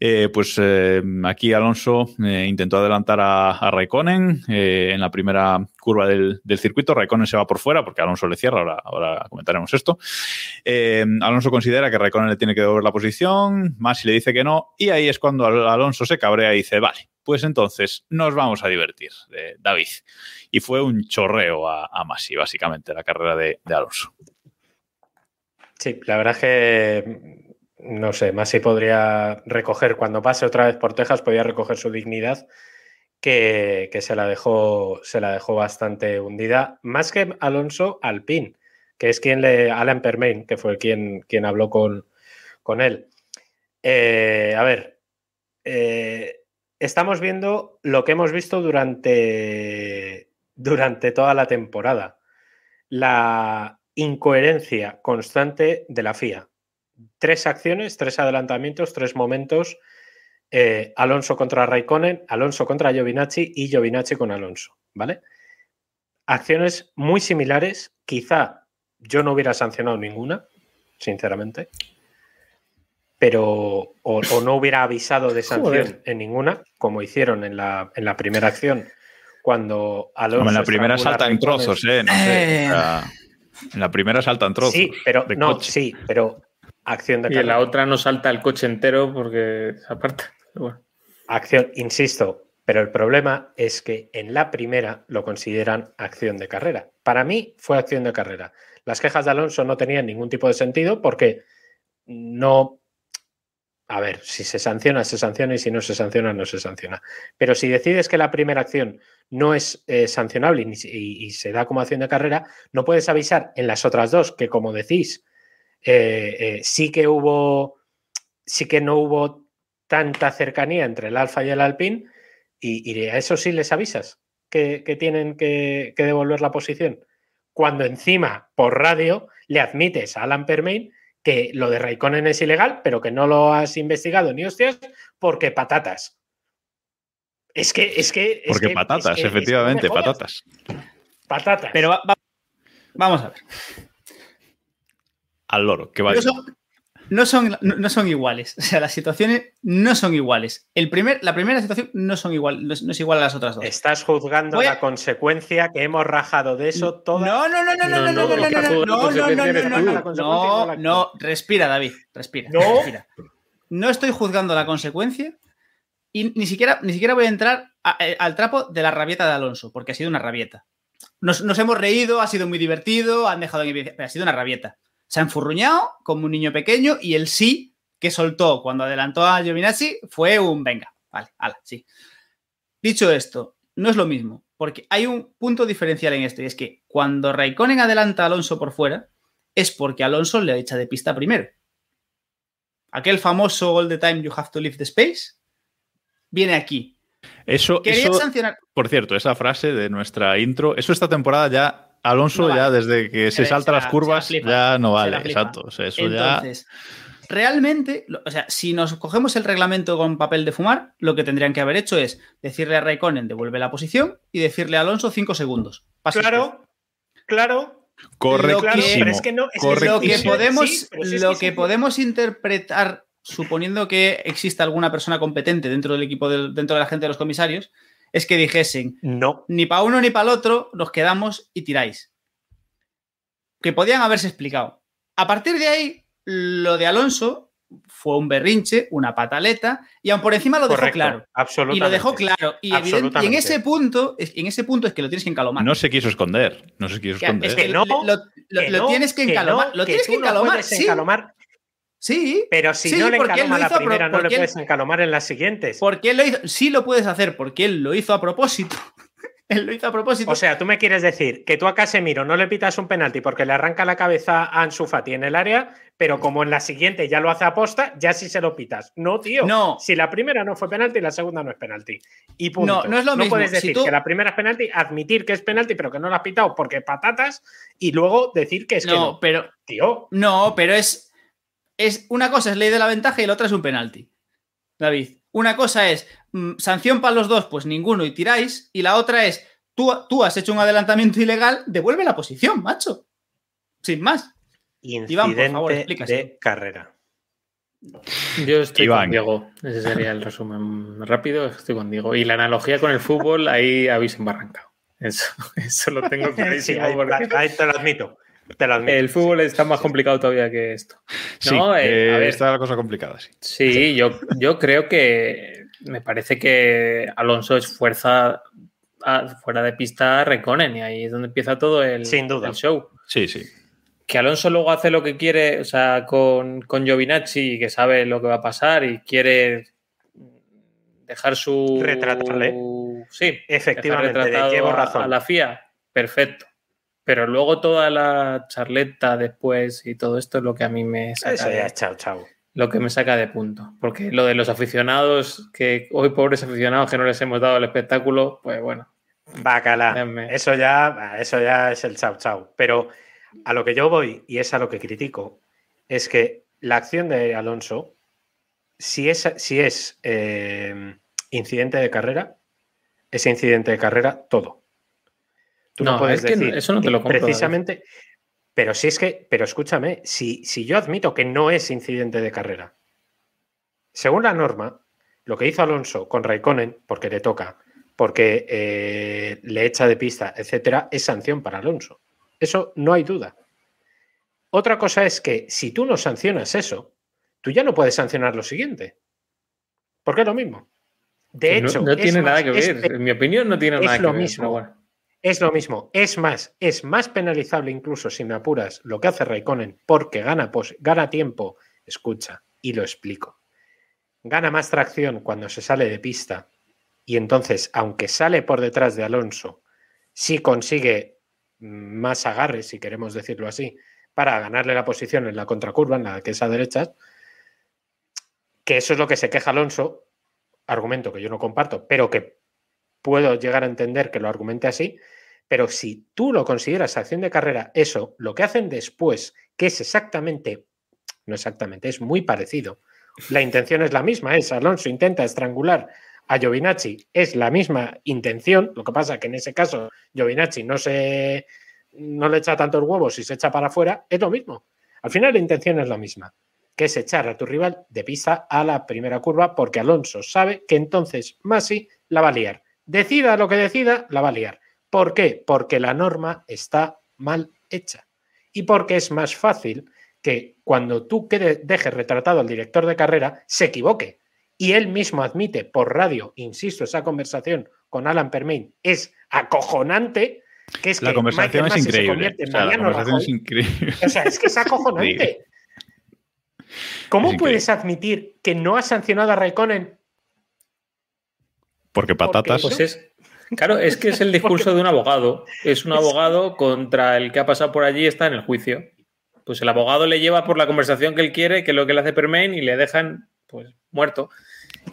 eh, pues eh, aquí Alonso eh, intentó adelantar a, a Raikkonen en la primera curva del, circuito. Raikkonen se va por fuera porque Alonso le cierra, ahora, comentaremos esto. Alonso considera que Raikkonen le tiene que devolver la posición, Masi le dice que no, y ahí es cuando Alonso se cabrea y dice, vale, pues entonces nos vamos a divertir, David. Y fue un chorreo a, a Masi, básicamente, la carrera de, de Alonso. Sí, la verdad es que no sé, Masi podría recoger, cuando pase otra vez por Texas, podría recoger su dignidad, que, se, la dejó, se la dejó bastante hundida, más que Alonso Alpin, que es quien le, Alan Permain, que fue quien, quien habló con, con él. Eh, a ver, eh, estamos viendo lo que hemos visto durante, durante toda la temporada. La incoherencia constante de la FIA tres acciones, tres adelantamientos, tres momentos. Eh, Alonso contra Raikkonen, Alonso contra Giovinacci y Giovinacci con Alonso, ¿vale? Acciones muy similares, quizá yo no hubiera sancionado ninguna, sinceramente. pero o, o no hubiera avisado de sanción Joder. en ninguna, como hicieron en la, en la primera acción, cuando Alonso Hombre, en la primera salta en trozos, ¿eh? No sé, Eh. o sea, en la primera salta en trozos. Sí, pero de no, coche. sí, pero acción de Y en la otra no salta el coche entero porque se aparta. Bueno. Acción, insisto, pero el problema es que en la primera lo consideran acción de carrera. Para mí fue acción de carrera. Las quejas de Alonso no tenían ningún tipo de sentido porque no. A ver, si se sanciona, se sanciona y si no se sanciona, no se sanciona. Pero si decides que la primera acción no es eh, sancionable y- y se da como acción de carrera, no puedes avisar en las otras dos, que como decís, eh, eh, sí que hubo, sí que no hubo tanta cercanía entre el Alfa y el Alpine, y, y a eso sí les avisas que, que tienen que, que devolver la posición. Cuando encima, por radio, le admites a Alan Permain que lo de Raikkonen es ilegal, pero que no lo has investigado ni hostias, porque patatas. Es que, es que. es Porque que- patatas, es que- es que no me efectivamente, patatas. Patatas. Pero va- va- vamos a ver. Al loro, que vaya. No son, no son, no- no son iguales. O sea, las situaciones no son iguales. El primer, la primera situación no, son igual, no, es, no es igual a las otras dos. Estás juzgando a- la consecuencia que hemos rajado de eso toda. No, no, no, no, no, no, no, no, no, no, no, no, no, respira, David, respira. No. respira. No estoy juzgando la consecuencia y ni siquiera, ni siquiera voy a entrar a- eh, al trapo de la rabieta de Alonso, porque ha sido una rabieta. Nos, nos hemos reído, ha sido muy divertido, han dejado en evidencia, pero ha sido una rabieta. Se ha enfurruñado como un niño pequeño y el sí que soltó cuando adelantó a Giovinazzi fue un venga, vale, ala, sí. Dicho esto, no es lo mismo, porque hay un punto diferencial en esto y es que cuando Raikkonen adelanta a Alonso por fuera es porque Alonso le echa de pista primero. Aquel famoso all the time you have to leave the space viene aquí. Eso, Quería eso, sancionar. por cierto, esa frase de nuestra intro, eso esta temporada ya, Alonso No vale. ya desde que se Se- salta se las la- curvas, se la flipa, ya no vale, exacto. O sea, eso ya... Entonces, realmente, o sea, si nos cogemos el reglamento con papel de fumar, lo que tendrían que haber hecho es decirle a Raikkonen devuelve la posición y decirle a Alonso cinco segundos. Pase usted. Claro, claro. Correctísimo. Lo que- pero es que no- es que lo que correctísimo. podemos, Sí, lo que podemos interpretar, suponiendo que exista alguna persona competente dentro del equipo, dentro de la gente de los comisarios, es que dijesen, No. ni para uno ni para el otro, nos quedamos y tiráis. Que podían haberse explicado. A partir de ahí, lo de Alonso fue un berrinche, una pataleta, y aun por encima lo dejó Correcto, claro. absolutamente. Y lo dejó claro. Y, evidente- y en ese punto, es- en ese punto es que lo tienes que encalomar. No se quiso esconder, no se quiso esconder. es que Que no, lo, Que lo no, tienes que que encalomar. no, lo tienes que tú no encalomar. puedes sí, encalomar, sí. pero si Sí, no le encaloma lo la primera, no le él- puedes encalomar en las siguientes. Porque él lo hizo. Sí lo puedes hacer, porque él lo hizo a propósito. él lo hizo a propósito. O sea, tú me quieres decir que tú a Casemiro no le pitas un penalti porque le arranca la cabeza a Ansu Fati en el área, pero como en la siguiente ya lo hace aposta, ya sí se lo pitas. No, tío. No. Si la primera no fue penalti, la segunda no es penalti. Y punto. No, no es lo mismo. puedes Si decir tú- que la primera es penalti, admitir que es penalti, pero que no la has pitado porque patatas, y luego decir que es que no, no. pero. Tío, No, pero es. Es una cosa es ley de la ventaja y la otra es un penalti. David. Una cosa es mm, sanción para los dos, pues ninguno y tiráis. Y la otra es tú, tú has hecho un adelantamiento ilegal, devuelve la posición, macho. Sin más. incidente por favor, explícaselo. de carrera. Yo estoy Iván. con Diego. Ese sería el resumen rápido. Estoy con Diego. Y la analogía con el fútbol, ahí habéis embarrancado. Eso, eso lo tengo Sí, clarísimo. ahí, porque ahí te lo admito. Te lo admito. el fútbol está más complicado todavía que esto. Sí, No, eh, eh, a ver. está la cosa complicada, sí. Sí, yo, yo creo que me parece que Alonso es fuerza a- fuera de pista Reconen y ahí es donde empieza todo el, Sin duda. el show. Sí, sí. Que Alonso luego hace lo que quiere, o sea, con, con Giovinazzi, que sabe lo que va a pasar y quiere dejar su. Retratarle. Sí, Efectivamente, de- llevo razón. A, la FIA, perfecto. Pero luego toda la charleta después y todo esto es lo que a mí me saca. Eso de- ya, chao, chao. lo que me saca de punto. Porque lo de los aficionados, que hoy pobres aficionados que no les hemos dado el espectáculo, pues bueno. Bacala. Déjame. Eso ya, eso ya es el chau chau. Pero a lo que yo voy, y es a lo que critico, es que la acción de Alonso, si es, si es eh, incidente de carrera, es incidente de carrera todo. Tú no, No, puedes es que decir eso no te lo compro, precisamente. Pero si es que, pero escúchame, si, si yo admito que no es incidente de carrera, según la norma, lo que hizo Alonso con Raikkonen, porque le toca, porque eh, le echa de pista, etcétera, es sanción para Alonso. Eso no hay duda. Otra cosa es que si tú no sancionas eso, tú ya no puedes sancionar lo siguiente. Porque es lo mismo. De hecho, no, tiene más, nada que ver. En mi opinión, no tiene nada que ver. mismo. bueno. Es lo mismo. Es más, es más penalizable incluso si me apuras lo que hace Raikkonen porque gana, pos- gana tiempo. Escucha, y lo explico. Gana más tracción cuando se sale de pista y entonces, aunque sale por detrás de Alonso, sí consigue más agarre, si queremos decirlo así, para ganarle la posición en la contracurva, en la que es a derechas, que eso es lo que se queja Alonso, argumento que yo no comparto, pero que puedo llegar a entender que lo argumente así, pero si tú lo consideras acción de carrera, eso, lo que hacen después, que es exactamente, no exactamente, es muy parecido. La intención es la misma, es Alonso intenta estrangular a Giovinacci, es la misma intención, lo que pasa que en ese caso Giovinacci no se no le echa tantos huevos y se echa para afuera, es lo mismo. Al final la intención es la misma, que es echar a tu rival de pista a la primera curva porque Alonso sabe que entonces Masi la va a liar. Decida lo que decida, la va a liar. ¿Por qué? Porque la norma está mal hecha. Y porque es más fácil que cuando tú dejes retratado al director de carrera, se equivoque. Y él mismo admite por radio, insisto, esa conversación con Alan Permain es acojonante, que es La que conversación Michael es Masi increíble. convierte en O sea, la Mariano conversación es increíble. O sea, es que es acojonante. ¿Cómo Es puedes admitir que no has sancionado a Raikkonen? Porque patatas. Pues es. Claro, es que es el discurso de un abogado. Es un abogado contra el que ha pasado por allí y está en el juicio. Pues el abogado le lleva por la conversación que él quiere, que es lo que le hace Permain, y le dejan pues muerto.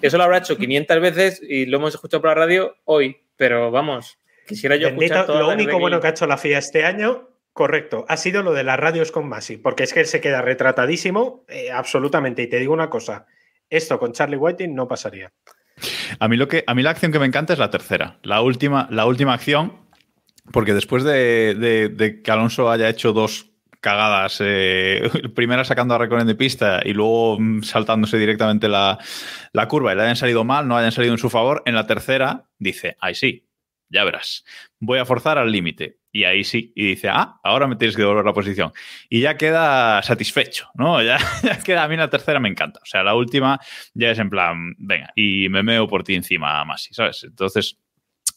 Eso lo habrá hecho 500 veces y lo hemos escuchado por la radio hoy. Pero vamos, quisiera yo Bendito, escuchar todas lo único bueno que ha hecho la FIA este año, correcto, ha sido lo de las radios con Masi, porque es que él se queda retratadísimo, eh, absolutamente. Y te digo una cosa, esto con Charlie Whiting no pasaría. A mí, lo que, a mí la acción que me encanta es la tercera. La última, la última acción, porque después de, que Alonso haya hecho dos cagadas, eh, primera sacando a Raikkonen de pista y luego mm, saltándose directamente la, curva y le hayan salido mal, no hayan salido en su favor, en la tercera dice, ahí sí, ya verás, voy a forzar al límite. Y ahí sí, y dice, ah, ahora me tienes que devolver la posición. Y ya queda satisfecho, ¿no? Ya, ya queda, a mí la tercera me encanta. O sea, la última ya es en plan, venga, y me meo por ti encima, Masi, ¿sabes? Entonces,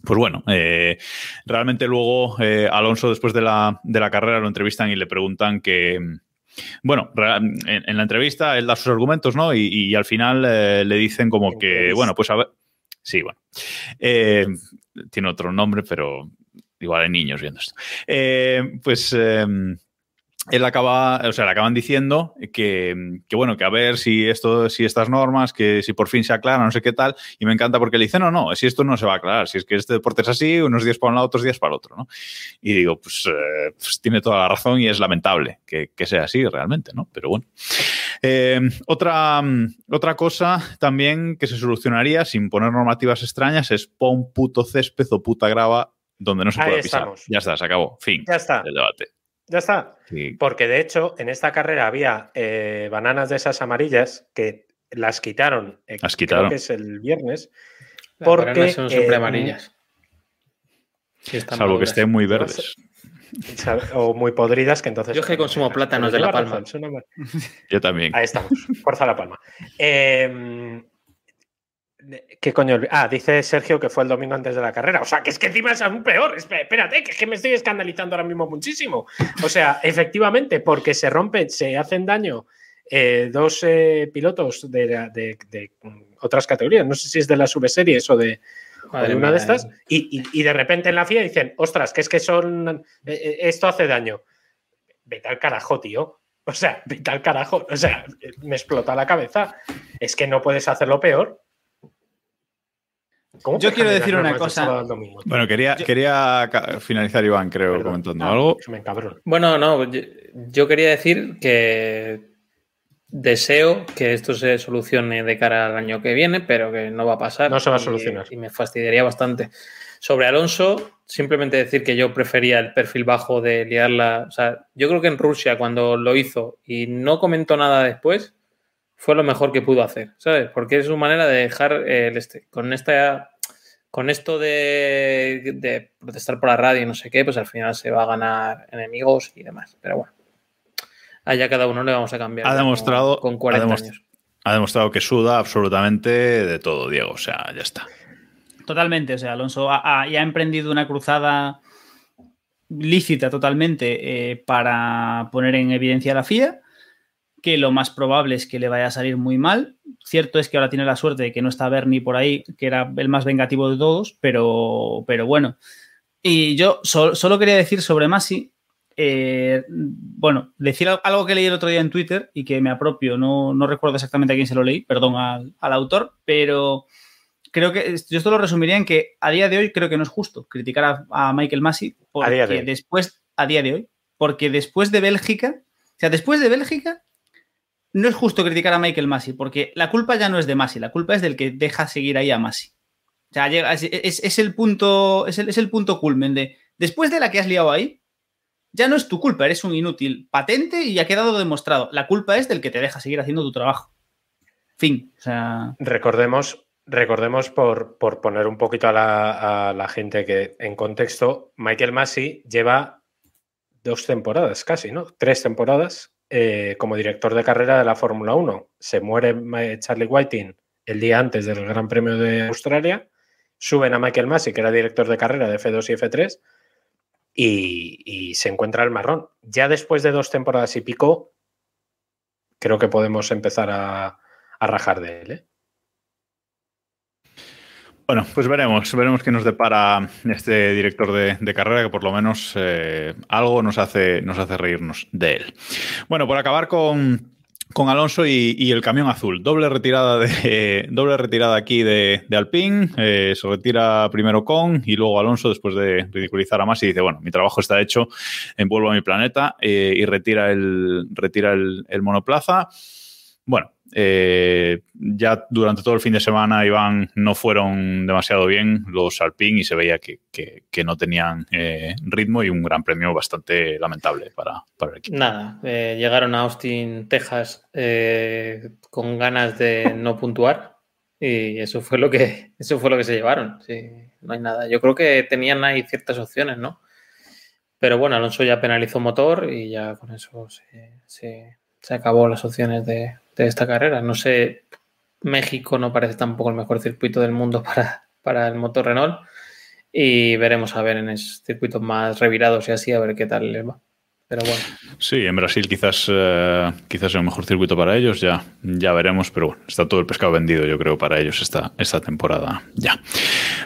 pues bueno, eh, realmente luego eh, Alonso después de la, de la carrera lo entrevistan y le preguntan que... Bueno, en, en la entrevista él da sus argumentos, ¿no? Y, y al final eh, le dicen como que, bueno, pues a ver... Sí, bueno. Eh, tiene otro nombre, pero igual hay niños viendo esto. Eh, pues eh, él acaba, o sea, le acaban diciendo que, que, bueno, que a ver si esto, si estas normas, que si por fin se aclaran, no sé qué tal, y me encanta porque le dice, no, no, si esto no se va a aclarar, si es que este deporte es así, unos días para un lado, otros días para el otro, ¿no? Y digo, pues, eh, pues tiene toda la razón y es lamentable que, que sea así realmente, ¿no? Pero bueno. Eh, otra, otra cosa también que se solucionaría sin poner normativas extrañas es pon puto césped o puta grava donde no se Ahí pueda pisar. estamos. Ya está, se acabó. Fin Ya está, debate. Ya está. Sí. Porque de hecho, en esta carrera había eh, bananas de esas amarillas que las quitaron, eh, Las creo que es el viernes, Las porque, son siempre eh, amarillas. Sí, están Salvo que estén muy verdes. o muy podridas, que entonces... Yo es que consumo plátanos de La Palma. razón, Yo también. Ahí estamos, fuerza la palma. Eh, ¿Qué coño? Ah, dice Sergio que fue el domingo antes de la carrera. O sea, que es que encima es aún peor. Espérate, que es que me estoy escandalizando ahora mismo muchísimo. O sea, efectivamente, porque se rompen, se hacen daño eh, dos eh, pilotos de, de- de, otras categorías. No sé si es de las subseries o de, o de una de estas. Y, y- y de repente en la FIA dicen, ostras, que es que son. eh, esto hace daño. Vete al carajo, tío. O sea, vete al carajo. O sea, me explota la cabeza. Es que no puedes hacerlo peor. ¿Cómo Yo quiero decir una cosa. Bueno, quería, quería ca- finalizar, Iván, creo, Perdón. comentando Ah, algo. me. Bueno, no, yo, yo quería decir que deseo que esto se solucione de cara al año que viene, pero que no va a pasar. No se va a Y- solucionar. Y me fastidiaría bastante. Sobre Alonso, simplemente decir que yo prefería el perfil bajo de liarla. O sea, yo creo que en Rusia, cuando lo hizo y no comentó nada después, fue lo mejor que pudo hacer, ¿sabes? Porque es su manera de dejar el este. Con esta. Con esto de, de protestar por la radio y no sé qué, pues al final se va a ganar enemigos y demás. Pero bueno. Allá cada uno le vamos a cambiar. Ha demostrado. Con 40 ha demostra- años. Ha demostrado que suda absolutamente de todo, Diego. O sea, ya está. Totalmente, o sea, Alonso ha, ha- ya ha emprendido una cruzada lícita totalmente eh, para poner en evidencia a la FIA, que lo más probable es que le vaya a salir muy mal. Cierto es que ahora tiene la suerte de que no está Bernie por ahí, que era el más vengativo de todos, pero, pero bueno. Y yo sol- solo quería decir sobre Masi, eh, bueno, decir al- algo que leí el otro día en Twitter y que me apropio, no, no recuerdo exactamente a quién se lo leí, perdón al, al autor, pero creo que yo esto lo resumiría en que a día de hoy creo que no es justo criticar a, a Michael Masi porque A de después, a día de hoy, porque después de Bélgica, o sea, después de Bélgica, no es justo criticar a Michael Masi, porque la culpa ya no es de Masi, la culpa es del que deja seguir ahí a Masi. O sea, llega- es, es- el punto, es el, es el punto culmen de después de la que has liado ahí, ya no es tu culpa, eres un inútil patente y ha quedado demostrado. La culpa es del que te deja seguir haciendo tu trabajo. Fin. O sea, Recordemos, recordemos por, por poner un poquito a la, a la gente que en contexto, Michael Massey lleva dos temporadas casi, ¿no? Tres temporadas eh, como director de carrera de la Fórmula 1. Se muere Ma- Charlie Whiting el día antes del Gran Premio de Australia. Suben a Michael Massey, que era director de carrera de F2 y F3, y, y se encuentra el marrón. Ya después de dos temporadas y pico, creo que podemos empezar a, a rajar de él. ¿eh? Bueno, pues veremos, veremos qué nos depara este director de, carrera, que por lo menos eh, algo nos hace, nos hace reírnos de él. Bueno, por acabar con, con Alonso y, y el camión azul. Doble retirada de doble retirada aquí de, Alpine. eh, se retira primero con y luego Alonso, después de ridiculizar a Masi, dice: Bueno, mi trabajo está hecho, envuelvo a mi planeta eh, y retira el, retira el monoplaza. Bueno, eh, ya durante todo el fin de semana, Iván, no fueron demasiado bien los Alpine y se veía que, que- que no tenían eh, ritmo y un gran premio bastante lamentable para, para el equipo. Nada, eh, llegaron a Austin, Texas, eh, con ganas de no puntuar y eso fue lo que eso fue lo que se llevaron. Sí, no hay nada. Yo creo que tenían ahí ciertas opciones, ¿no? Pero bueno, Alonso ya penalizó motor y ya con eso se, se- se acabó las opciones de, esta carrera. No sé, México no parece tampoco el mejor circuito del mundo para, para el motor Renault y veremos a ver en circuitos más revirados y así a ver qué tal les va. Sí, en Brasil quizás, eh, quizás sea un mejor circuito para ellos, ya, ya veremos, pero bueno, está todo el pescado vendido, yo creo, para ellos esta, esta temporada ya.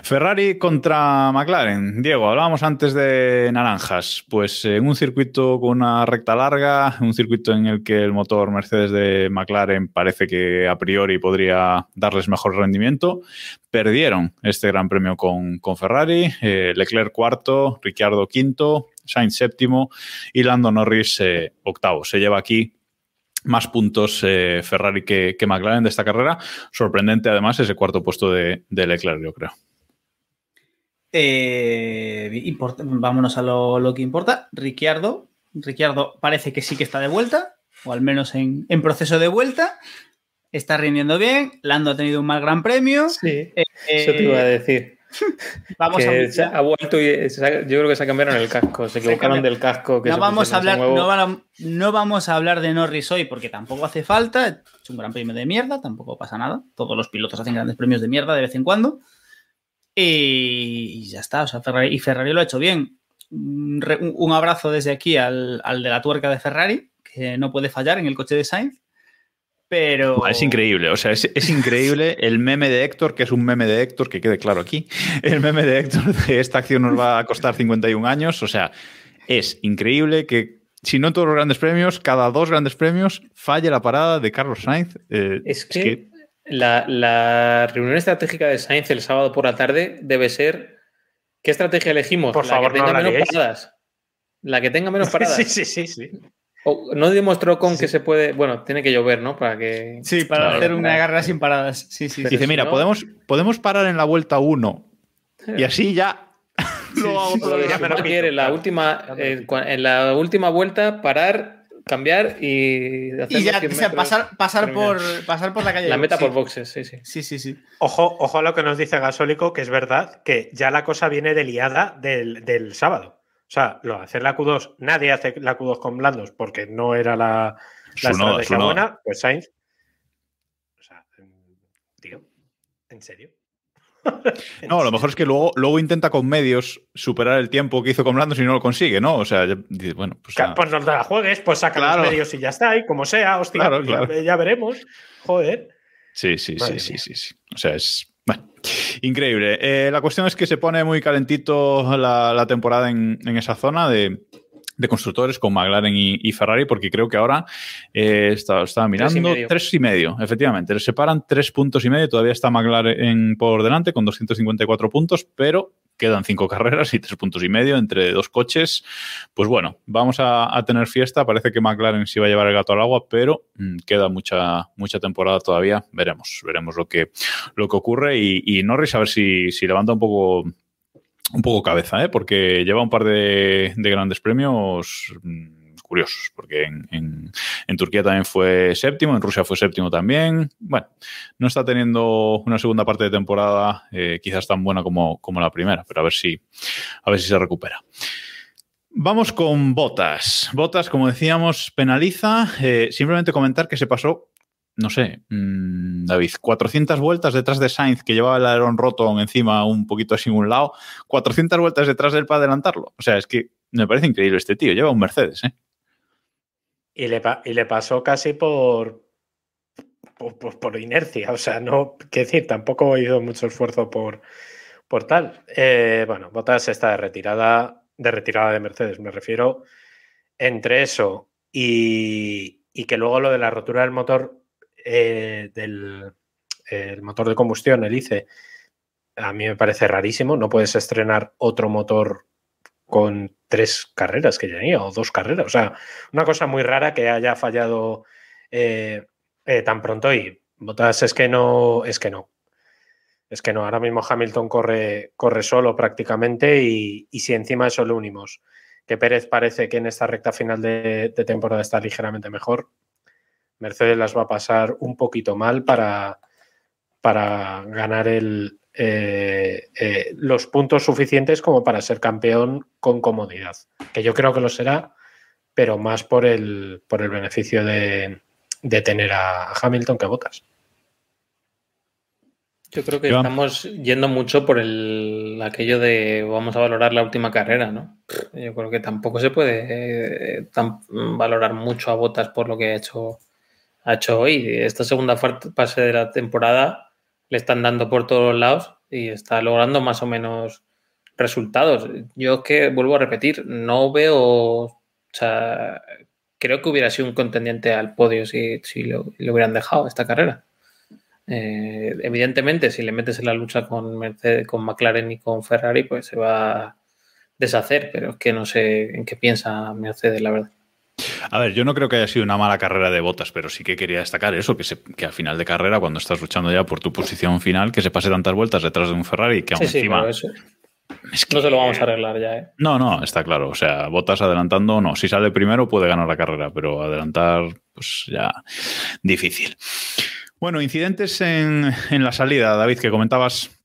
Ferrari contra McLaren. Diego, hablábamos antes de naranjas. Pues en un circuito con una recta larga, un circuito en el que el motor Mercedes de McLaren parece que a priori podría darles mejor rendimiento, perdieron este gran premio con, con Ferrari. eh, Leclerc cuarto, Ricciardo quinto, Sainz séptimo y Lando Norris eh, octavo. Se lleva aquí más puntos eh, Ferrari que, que McLaren de esta carrera. Sorprendente además ese cuarto puesto de, de Leclerc, yo creo. Eh, vámonos a lo, lo que importa. Ricciardo. Ricciardo parece que sí que está de vuelta, o al menos en, en proceso de vuelta. Está rindiendo bien. Lando ha tenido un mal gran premio. Sí, Eh, eso te iba a decir. Vamos a Que se ha vuelto y se ha- yo creo que se cambiaron el casco, se equivocaron del casco. Que no vamos, a hablar, no, a- vamos a hablar de Norris hoy porque tampoco hace falta. Es un gran premio de mierda, tampoco pasa nada. Todos los pilotos hacen grandes premios de mierda de vez en cuando. Y, y ya está. O sea, Ferrari, y Ferrari lo ha hecho bien. Un abrazo desde aquí al, al de la tuerca de Ferrari, que no puede fallar en el coche de Sainz. Pero. Es increíble, o sea, es, es increíble el meme de Héctor, que es un meme de Héctor, que quede claro aquí. El meme de Héctor de esta acción nos va a costar 51 años. O sea, es increíble que, si no todos los grandes premios, cada dos grandes premios falle la parada de Carlos Sainz. Eh, Es que, La, la reunión estratégica de Sainz el sábado por la tarde debe ser. ¿Qué estrategia elegimos? Por la favor, que no tenga la menos paradas. La que tenga menos paradas. Sí, sí, sí, sí. No demostró con que se puede. Bueno, tiene que llover, ¿no? Para que. Sí, para hacer una carrera sin paradas. Sí, sí. Dice, si mira, no- podemos, podemos parar en la vuelta 1 y así ya lo hago Ya me la última, eh, en la última vuelta parar cambiar y hacer Y ya, los 100 o sea, metros, pasar, pasar, por, pasar por la calle. La meta sí. por boxes, sí, sí. Sí, sí, sí. Ojo, ojo a lo que nos dice Gasólico, que es verdad que ya la cosa viene de liada del, del sábado. O sea, lo de hacer la Q2, nadie hace la Q2 con blandos porque no era la, la estrategia buena, pues Sainz. O sea, tío, ¿en serio? No, lo mejor es que luego, luego intenta con medios superar el tiempo que hizo con Blandos y no lo consigue, ¿no? O sea, dice, bueno, pues. Pues no te la juegues, pues saca Claro. los medios y ya está, y como sea, hostia, Claro, ya- veremos. Joder. Sí, sí, sí, Madre sí, mía. sí, sí. O sea, es. Bueno, increíble. Eh, la cuestión es que se pone muy calentito la, la temporada en, en esa zona de, de constructores con McLaren y, y Ferrari, porque creo que ahora eh, estaba, estaba Tres y mirando medio. tres y medio, efectivamente. Les separan tres puntos y medio. Todavía está McLaren por delante con 254 puntos, pero quedan cinco carreras y tres puntos y medio entre dos coches. Pues bueno, vamos a, tener fiesta. Parece que McLaren sí va a llevar el gato al agua, pero mm, queda mucha, mucha temporada todavía. Veremos, veremos lo que, lo que ocurre. Y, y Norris a ver si, si levanta un poco, un poco cabeza, ¿eh? porque lleva un par de, de grandes premios mm, curiosos, porque en, Turquía también fue séptimo, en Rusia fue séptimo también. Bueno, no está teniendo una segunda parte de temporada eh, quizás tan buena como, como la primera, pero a ver si, a ver si se recupera. Vamos con Botas. Botas, como decíamos, penaliza. Eh, simplemente comentar que se pasó, no sé, mm, David, 400 vueltas detrás de Sainz, que llevaba el alerón roto encima un poquito así un lado, 400 vueltas detrás de él para adelantarlo. O sea, es que me parece increíble este tío. Lleva un Mercedes, ¿eh? Y le, pasó casi por, por, inercia. O sea, no, qué decir, tampoco hizo mucho esfuerzo por, por tal. Eh, bueno, Bottas está de retirada, de retirada de Mercedes, me refiero. Entre eso y, y que luego lo de la rotura del motor, eh, del el motor de combustión, el ICE, a mí me parece rarísimo. No puedes estrenar otro motor con tres carreras que tenía, o dos carreras. O sea, una cosa muy rara que haya fallado eh, eh, tan pronto y Botas es que no, es que no. Es que no, ahora mismo Hamilton corre, corre solo prácticamente y, si encima eso le unimos que Pérez parece que en esta recta final de, de temporada está ligeramente mejor, Mercedes las va a pasar un poquito mal para, para ganar el, eh, eh, los puntos suficientes como para ser campeón con comodidad. Que yo creo que lo será, pero más por el, por el beneficio de, de tener a Hamilton que a Bottas. Yo creo que Iván. estamos yendo mucho por el aquello de vamos a valorar la última carrera, ¿no? Yo creo que tampoco se puede eh, tan- valorar mucho a Botas por lo que ha hecho, ha hecho hoy. Esta segunda fase de la temporada le están dando por todos lados y está logrando más o menos resultados. Yo es que vuelvo a repetir, no veo, o sea, creo que hubiera sido un contendiente al podio si, lo hubieran dejado esta carrera. Eh, evidentemente, si le metes en la lucha con Mercedes, con McLaren y con Ferrari, pues se va a deshacer, pero es que no sé en qué piensa Mercedes, la verdad. A ver, yo no creo que haya sido una mala carrera de botas, pero sí que quería destacar eso, que, se- que al final de carrera, cuando estás luchando ya por tu posición final, que se pase tantas vueltas detrás de un Ferrari, que aún Sí, encima... no se lo vamos a arreglar ya, ¿eh? No, no, está claro. O sea, botas adelantando, no. Si sale primero puede ganar la carrera, pero adelantar, pues ya difícil. Bueno, incidentes en, en la salida, David, que comentabas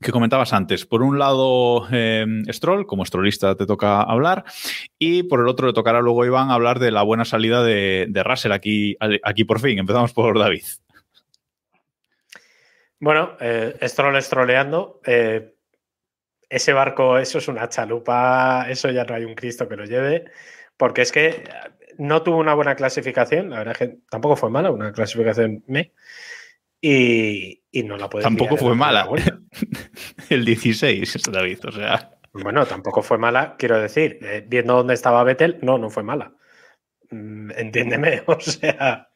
que comentabas antes. Por un lado, eh, Stroll, como strollista te toca hablar, y por el otro le tocará luego Iván hablar de la buena salida de, de Russell aquí, aquí por fin. Empezamos por David. Bueno, eh, Stroll estroleando. eh, ese barco, eso es una chalupa, eso ya no hay un Cristo que lo lleve, porque es que eh, no tuvo una buena clasificación, la verdad es que tampoco fue mala, una clasificación me, y, y no la puede Tampoco fue mala. el 16, David, o sea. Bueno, tampoco fue mala, quiero decir, eh, viendo dónde estaba Vettel, no, no fue mala. Mm, entiéndeme, o sea,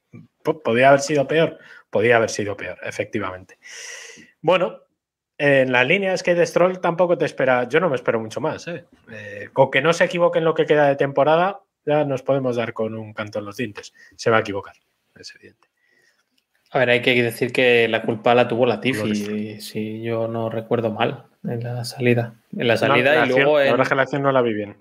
po- podía haber sido peor, podía haber sido peor, efectivamente. Bueno, en las líneas que de Stroll tampoco te espera, yo no me espero mucho más. ¿eh? Eh, con que no se equivoque en lo que queda de temporada, ya nos podemos dar con un canto en los dientes. Se va a equivocar, es evidente. A ver, hay que decir que la culpa la tuvo Gloria. Latifi, si yo no recuerdo mal, en la salida. En la salida la y acción- luego La en, verdad es que la acción no la vi bien.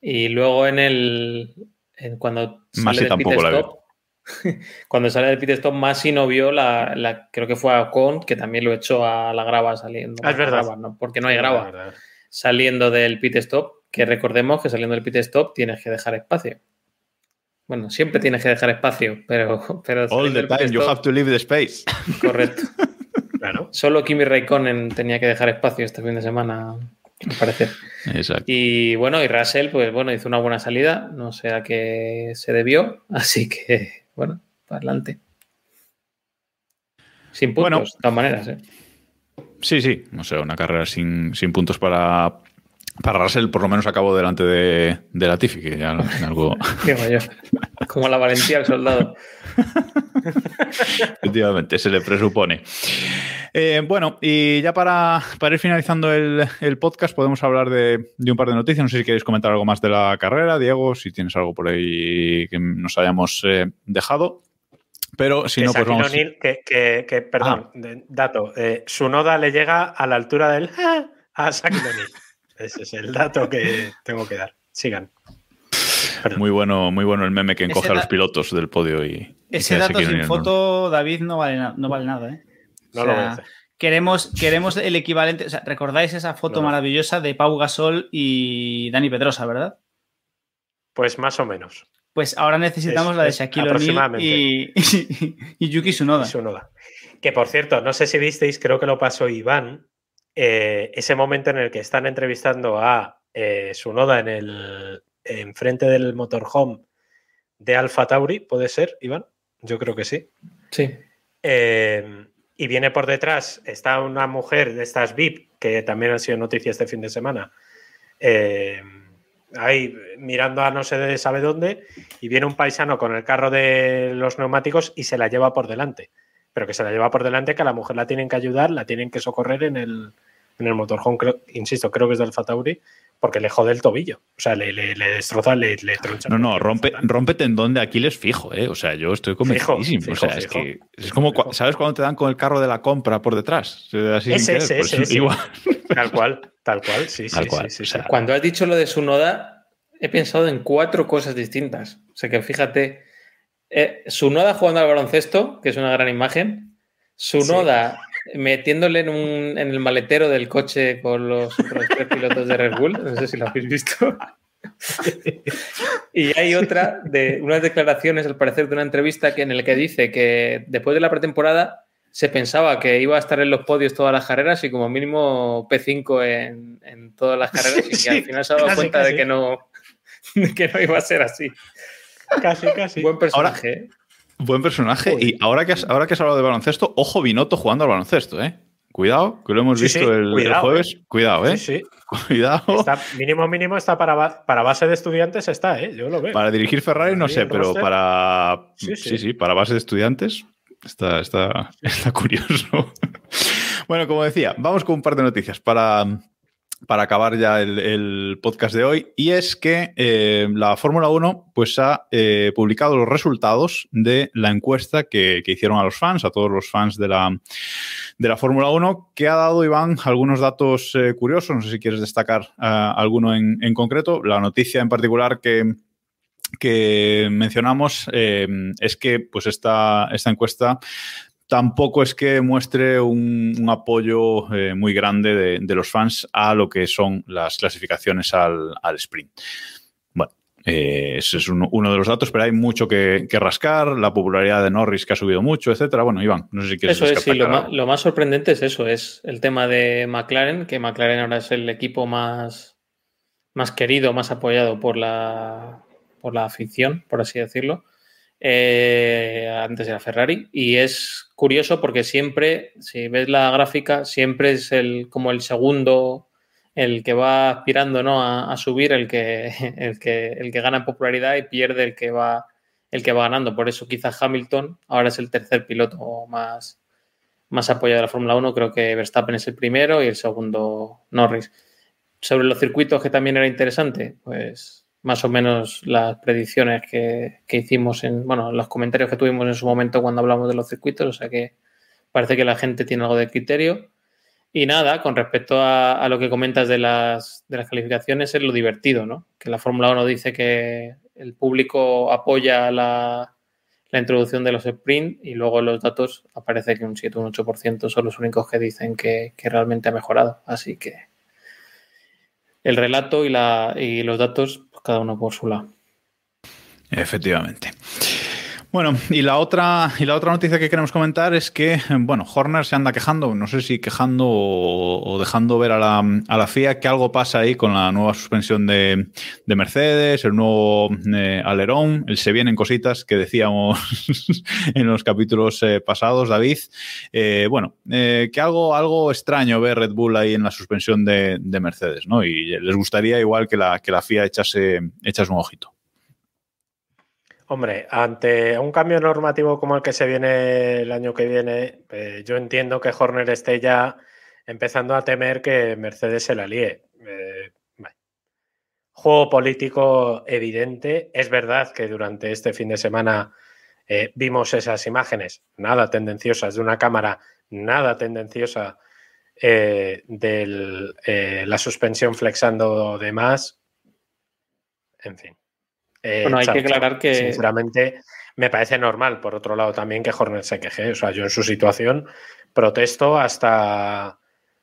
y luego en el en- cuando Masi del tampoco pit la stop, cuando sale del pit stop, Masi no vio la, la- creo que fue a Ocon, que también lo echó a la grava saliendo. Ah, es la verdad. grava, ¿no? Porque no hay La grava. Saliendo del pit stop, que recordemos que saliendo del pit stop tienes que dejar espacio. Bueno, siempre tienes que dejar espacio, pero, pero All the time, you have to leave the space. correcto. Claro. Solo Kimi Raikkonen tenía que dejar espacio este fin de semana, al parecer. Exacto. Y bueno, y Russell, pues bueno, hizo una buena salida, no sé a qué se debió, así que bueno, para adelante. Sin puntos, Bueno. de todas maneras, ¿eh? Sí, sí. O sea, una carrera sin, sin puntos para, para Russell, por lo menos acabó delante de, de Latifi, que ya es algo. Como la valentía del soldado. Efectivamente, se le presupone. Eh, bueno, y ya para, para ir finalizando el, el podcast, podemos hablar de, de un par de noticias. No sé si queréis comentar algo más de la carrera, Diego, si tienes algo por ahí que nos hayamos eh, dejado. Pero si que no, pues vamos. Que, que- que, perdón, de- dato, eh, su noda le llega a la altura del "Ah", a Shaquille. Ese es el dato que tengo que dar. Sigan. Perdón. Muy bueno, muy bueno el meme que Ese encoge a los pilotos del podio y. y Ese que dato sin foto, David, no vale, na- no vale nada, ¿eh? No O lo voy a hacer. Queremos, queremos el equivalente. O sea, ¿recordáis esa foto No. maravillosa de Pau Gasol y Dani Pedrosa, verdad? Pues más o menos. Pues ahora necesitamos Es- la de Shaquille O'Neal y, y, y Yuki Tsunoda. Su noda. Que por cierto, no sé si visteis, creo que lo pasó Iván, eh, ese momento en el que están entrevistando a eh, su noda en el enfrente del motorhome de Alfa Tauri, ¿puede ser, Iván? Yo creo que sí. Sí. Eh, y viene por detrás, está una mujer de estas VIP, que también han sido noticias este fin de semana, eh, ahí mirando a no sé de sabe dónde, y viene un paisano con el carro de los neumáticos y se la lleva por delante. Pero que se la lleva por delante, que a la mujer la tienen que ayudar, la tienen que socorrer en el, en el motorhome, creo- insisto, creo que es del Alfa Tauri, porque le jode el tobillo. O sea, le, le- le destroza, le, le troncha. No, no, rompe, rompe tendón de Aquiles fijo, ¿eh? O sea, yo estoy convencidísimo. Fijo, o sea, fijo, es fijo. que es como. ¿sabes cuando te dan con el carro de la compra por detrás? Así sin Ese, pues ese, ese. igual. Tal cual, tal cual, sí, Tal sí, cual, sí, sí, o sea, sí. Cuando has dicho lo de su noda, he pensado en cuatro cosas distintas. O sea que fíjate, eh, su noda jugando al baloncesto, que es una gran imagen, su Sí. noda metiéndole en, un- en el maletero del coche con los otros tres pilotos de Red Bull, no sé si lo habéis visto. y hay otra de unas declaraciones, al parecer, de una entrevista que, en la que dice que después de la pretemporada se pensaba que iba a estar en los podios todas las carreras y como mínimo P5 en, en todas las carreras y que Sí, al final se ha dado casi, cuenta casi. de que no de que no iba a ser así. Casi, casi. Buen personaje. ¿eh? Buen personaje. Y ahora que, has, ahora que has hablado de baloncesto, ojo Binotto jugando al baloncesto, ¿eh? Cuidado, que lo hemos Sí, visto sí, el, el cuidado, jueves. Cuidado, ¿eh? Sí, sí. Cuidado. Está, mínimo, mínimo está para, para base de estudiantes, está, ¿eh? Yo lo veo. Para dirigir Ferrari no sé, pero roster. para. Sí, Sí, sí. sí, para base de estudiantes está, está, está curioso. bueno, como decía, vamos con un par de noticias para, para acabar ya el, el podcast de hoy. Y es que eh, la Fórmula 1 pues, ha eh, publicado los resultados de la encuesta que, que hicieron a los fans, a todos los fans de la, de la Fórmula 1, que ha dado, Iván, algunos datos eh, curiosos. No sé si quieres destacar alguno en, en concreto. La noticia en particular que, que mencionamos es que pues esta, esta encuesta tampoco es que muestre un, un apoyo eh, muy grande de, de los fans a lo que son las clasificaciones al, al sprint. Bueno, eh, ese es uno, uno de los datos, pero hay mucho que, que rascar, la popularidad de Norris que ha subido mucho, etcétera. Bueno, Iván, no sé si quieres Eso es, sí, lo lo más sorprendente es eso, es el tema de McLaren, que McLaren ahora es el equipo más, más querido, más apoyado por la, por la afición, por así decirlo. Eh, antes era Ferrari. Y es curioso porque siempre, si ves la gráfica, siempre es el, como el segundo, el que va aspirando ¿no? a, a subir, el que, el, que, el que gana en popularidad y pierde el que va el que va ganando. Por eso quizás Hamilton ahora es el tercer piloto más, más apoyado de la Fórmula 1. Creo que Verstappen es el primero y el segundo Norris. Sobre los circuitos, que también era interesante, pues más o menos las predicciones que, que hicimos en, bueno, los comentarios que tuvimos en su momento cuando hablamos de los circuitos, o sea que parece que la gente tiene algo de criterio. Y nada, con respecto a, lo que comentas de las, de las calificaciones, es lo divertido, ¿no? Que la Fórmula 1 dice que el público apoya la, la introducción de los sprint y luego los datos aparece que un 7 o un 8% son los únicos que dicen que, que, realmente ha mejorado. Así que el relato y, la, y los datos, cada uno por su lado. Efectivamente. Bueno, y la otra y la otra noticia que queremos comentar es que, bueno, Horner se anda quejando, no sé si quejando o, o dejando ver a la, a la, FIA que algo pasa ahí con la nueva suspensión de, de Mercedes, el nuevo eh, alerón, se vienen cositas que decíamos en los capítulos eh, pasados, David. Eh, bueno, que algo, algo extraño ver Red Bull ahí en la suspensión de, de Mercedes, ¿no? Y les gustaría igual que la, que la FIA echase, echase un ojito. Hombre, ante un cambio normativo como el que se viene el año que viene, eh, yo entiendo que Horner esté ya empezando a temer que Mercedes se la líe. Eh. Juego político evidente. Es verdad que durante este fin de semana eh, vimos esas imágenes, nada tendenciosas de una cámara, nada tendenciosa de la suspensión flexando de más. En fin. Eh, bueno, hay que aclarar que. Sinceramente, me parece normal, por otro lado, también que Horner se queje. O sea, yo en su situación protesto hasta.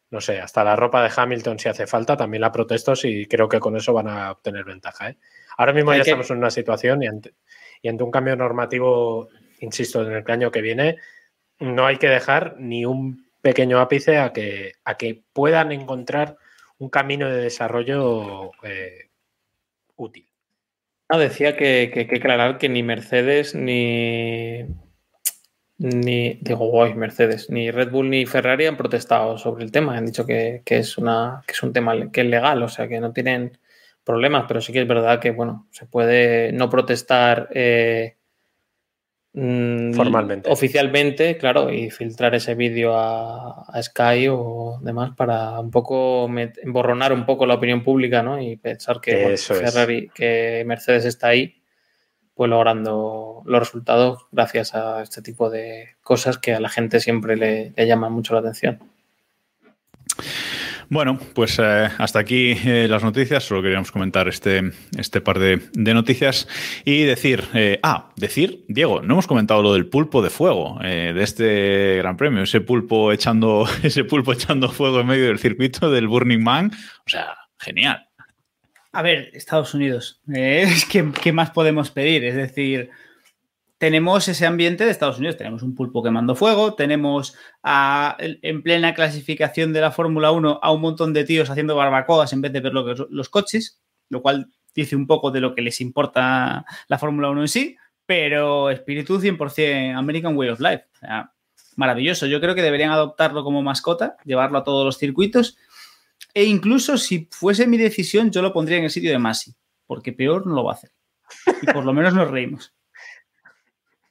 No sé, hasta la ropa de Hamilton si hace falta, también la protesto y creo que con eso van a obtener ventaja. ¿eh? Ahora mismo hay ya que... estamos en una situación y ante, y ante un cambio normativo, insisto, en el año que viene, no hay que dejar ni un pequeño ápice a que, a que puedan encontrar un camino de desarrollo eh, útil. No, decía que, que, que aclarar que ni Mercedes ni. Ni, digo, guay, Mercedes, ni Red Bull ni Ferrari han protestado sobre el tema. Han dicho que, que, es, una, que es un tema que es legal, o sea, que no tienen problemas, pero sí que es verdad que, bueno, se puede no protestar eh, formalmente. Oficialmente, claro, y filtrar ese vídeo a, a, Sky o demás para un poco emborronar un poco la opinión pública, ¿no? Y pensar que, bueno, Ferrari, es. que Mercedes está ahí, pues logrando los resultados gracias a este tipo de cosas que a la gente siempre le, le llaman mucho la atención. Bueno, pues eh, hasta aquí eh, las noticias. Solo queríamos comentar este, este par de, noticias y decir, eh, ah, decir, Diego, no hemos comentado lo del pulpo de fuego de este Gran Premio, ese pulpo echando, ese pulpo echando fuego en medio del circuito del Burning Man. O sea, genial. A ver, Estados Unidos, ¿qué, ¿qué más podemos pedir? Es decir, tenemos ese ambiente de Estados Unidos. Tenemos un pulpo quemando fuego, tenemos en plena clasificación de la Fórmula 1 a un montón de tíos haciendo barbacoas en vez de ver los coches, lo cual dice un poco de lo que les importa la Fórmula 1 en sí, pero espíritu 100% American Way of Life. O sea, maravilloso. Yo creo que deberían adoptarlo como mascota, llevarlo a todos los circuitos. E incluso si fuese mi decisión, yo lo pondría en el sitio de Masi, porque peor no lo va a hacer. Y por lo menos nos reímos.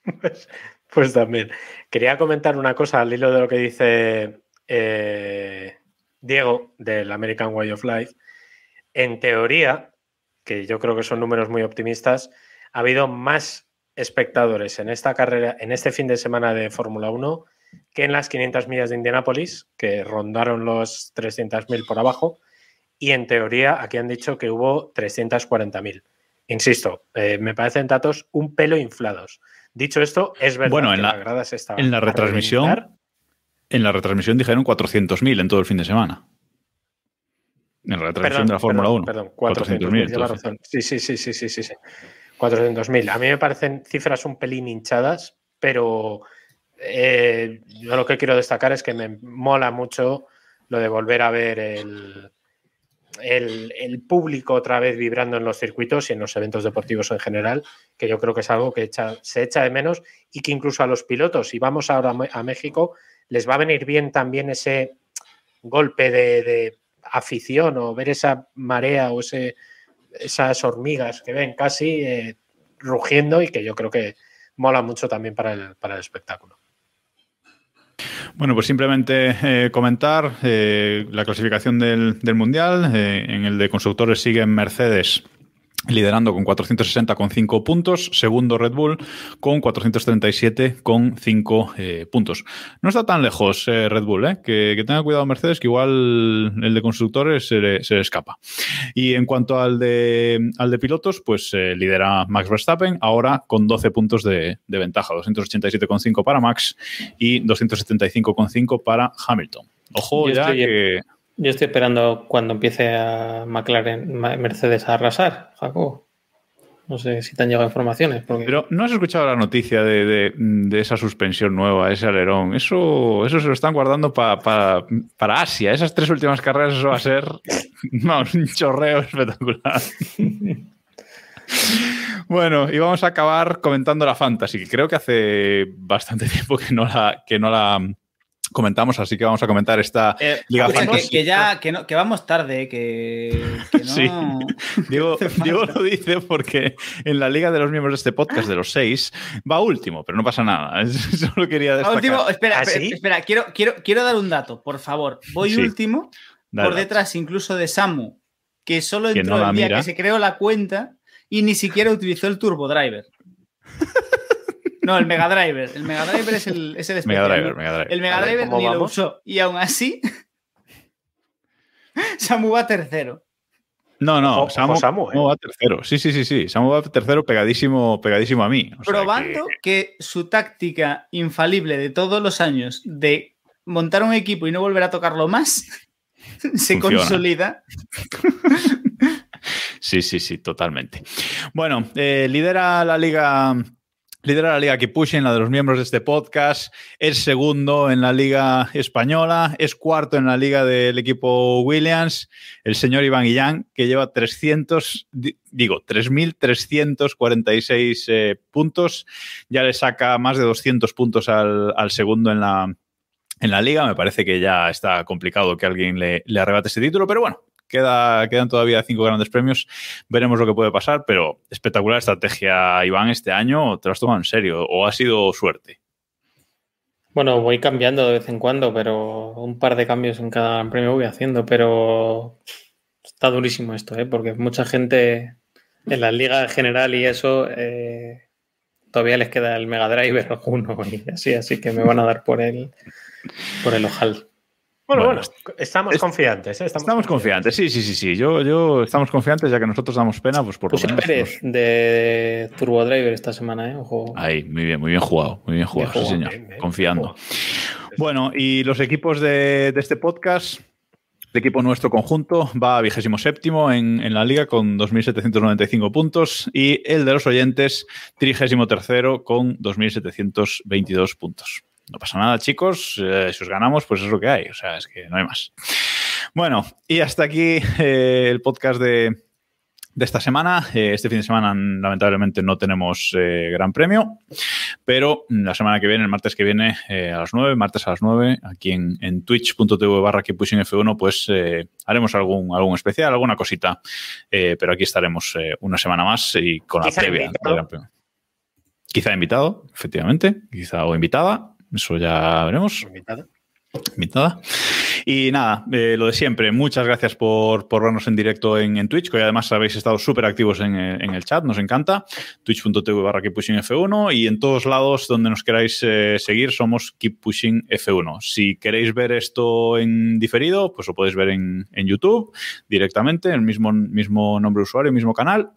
Pues, pues, también. Quería comentar una cosa al hilo de lo que dice eh, Diego del American Way of Life. En teoría, que yo creo que son números muy optimistas, ha habido más espectadores en esta carrera, en este fin de semana de Fórmula 1, que en las 500 millas de Indianápolis, que rondaron los 300.000 por abajo. Y en teoría, aquí han dicho que hubo 340.000. Insisto, eh, me parecen datos un pelo inflados. Dicho esto, es verdad bueno, en que la, la grada se estaba en la retransmisión, en la retransmisión dijeron 400.000 en todo el fin de semana. En la retransmisión perdón, de la Fórmula 1. Perdón, 400.000. 400, razón. Sí, sí, sí, sí, sí, sí. sí. 400.000. A mí me parecen cifras un pelín hinchadas, pero eh, yo lo que quiero destacar es que me mola mucho lo de volver a ver el, el, el, público otra vez vibrando en los circuitos y en los eventos deportivos en general, que yo creo que es algo que echa, se echa de menos y que incluso a los pilotos, si vamos ahora a México, les va a venir bien también ese golpe de, afición o ver esa marea o esas hormigas que ven casi eh, rugiendo y que yo creo que mola mucho también para el, para el espectáculo. Bueno, pues simplemente eh, comentar eh, la clasificación del, del Mundial. Eh, en el de constructores siguen Mercedes liderando con 460,5 puntos. Segundo Red Bull con 437,5 eh, puntos. No está tan lejos eh, Red Bull, eh, que, que, tenga cuidado Mercedes, que igual el de constructores se le, se le escapa. Y en cuanto al de, al de pilotos, pues eh, lidera Max Verstappen, ahora con 12 puntos de, de ventaja. 287,5 para Max y 275,5 para Hamilton. Ojo ya que... Yo estoy esperando cuando empiece a McLaren, Mercedes a arrasar, Jacobo. No sé si te han llegado informaciones. Pero no has escuchado la noticia de, de- esa suspensión nueva, ese alerón. Eso, eso se lo están guardando pa- pa- para Asia. Esas tres últimas carreras, eso va a ser un chorreo espectacular. Bueno, y vamos a acabar comentando la Fantasy, que creo que hace bastante tiempo que no la, que no la comentamos, así que vamos a comentar esta Eh, Liga escucha, que, Fantasy. que ya que, no, que vamos tarde, que, que no. Sí. Diego, lo dice porque en la liga de los miembros de este podcast, de los seis, va último, pero no pasa nada. Solo quería destacar. último, espera, ¿Ah, espera, sí? espera, quiero, quiero, quiero dar un dato, por favor. Voy Sí. último, Dale, por detrás incluso de Samu, que solo Que entró no el día mira. que se creó la cuenta y ni siquiera utilizó el Turbo Driver. No, el Mega Driver. El Mega Driver es el, es el Mega. Driver, Mega Driver. El Mega Driver ¿cómo ni lo usó. Y aún así, Samu va tercero. No, no, Ojo, Samu, ojo, Samu, ¿eh? Samu va tercero. Sí, sí, sí, sí. Samu va tercero pegadísimo, pegadísimo a mí. O sea probando que... su táctica infalible de todos los años de montar un equipo y no volver a tocarlo más se Funciona. consolida. Sí, sí, sí, totalmente. Bueno, eh, lidera la liga. Lidera la liga en la de los miembros de este podcast. Es segundo en la liga española. Es cuarto en la liga del equipo Williams. El señor Iván Guillán, que lleva 300, di- digo, 3.346 eh, puntos. Ya le saca más de 200 puntos al, al segundo en la, en la liga. Me parece que ya está complicado que alguien le, le arrebate ese título, pero bueno, queda, quedan todavía cinco grandes premios. Veremos lo que puede pasar, pero espectacular estrategia, Iván, este año. ¿Te lo has tomado en serio o ha sido suerte? Bueno, voy cambiando de vez en cuando, pero un par de cambios en cada Gran premio voy haciendo, pero está durísimo esto, ¿eh? porque mucha gente en la liga general y eso eh, todavía les queda el Mega Driver alguno y así, así que me van a dar por el, por el ojal. Bueno, Bueno, bueno, estamos es- confiantes. ¿eh? Estamos confiantes, sí, sí, sí, sí. Yo, yo estamos confiantes, ya que nosotros damos pena, pues por lo menos. Pérez de Turbo Driver esta semana, ¿eh? Ojo. Ahí, muy bien, muy bien jugado, muy bien jugado, Bien sí, jugado, señor. bien, bien. Confiando. Bueno, y los equipos de, de este podcast, el equipo nuestro conjunto va a vigésimo séptimo en, en la liga con 2.795 puntos y el de los oyentes, trigésimo tercero con 2.722 puntos. No pasa nada, chicos. eh, si os ganamos, pues es lo que hay. O sea, es que no hay más. Bueno, y hasta aquí eh, el podcast de, de esta semana. Eh, este fin de semana, lamentablemente, no tenemos gran premio, pero la semana que viene, el martes que viene, a las 9, martes a las 9, aquí en, en twitch.tv barra F1, pues haremos algún, algún especial, alguna cosita, pero aquí estaremos una semana más y con la previa invitado. del Gran Premio. Quizá invitado, efectivamente, quizá o invitada, eso ya veremos Invitado. invitada. Y nada, eh, lo de siempre, muchas gracias por, por vernos en directo en, en Twitch, que hoy además habéis estado súper activos en, eh, en el chat, nos encanta. Twitch.tv barra Keep Pushing F1 y en todos lados donde nos queráis eh, seguir somos Keep Pushing F1. Si queréis ver esto en diferido, pues lo podéis ver en, en YouTube directamente, el mismo, mismo nombre de usuario, mismo canal.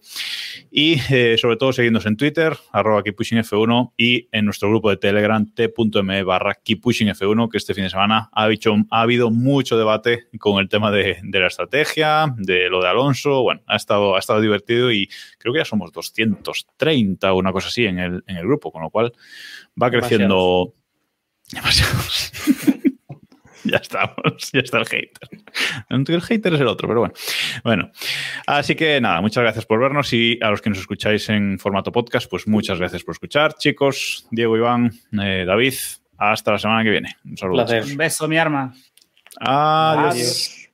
Y eh, sobre todo seguidnos en Twitter, arroba Keep Pushing F1 y en nuestro grupo de Telegram, t.me barra Keep Pushing F1, que este fin de semana ha, dicho, ha habido mucho debate con el tema de, de la estrategia, de lo de Alonso. Bueno, ha estado, ha estado divertido y creo que ya somos 230 o una cosa así en el, en el grupo, con lo cual va creciendo. Demasiados. ya estamos, ya está el hater. El hater es el otro, pero bueno. Bueno, así que nada, muchas gracias por vernos y a los que nos escucháis en formato podcast, pues muchas gracias por escuchar, chicos. Diego, Iván, eh, David, hasta la semana que viene. Un saludo. Un beso, mi arma. Adiós. Adiós.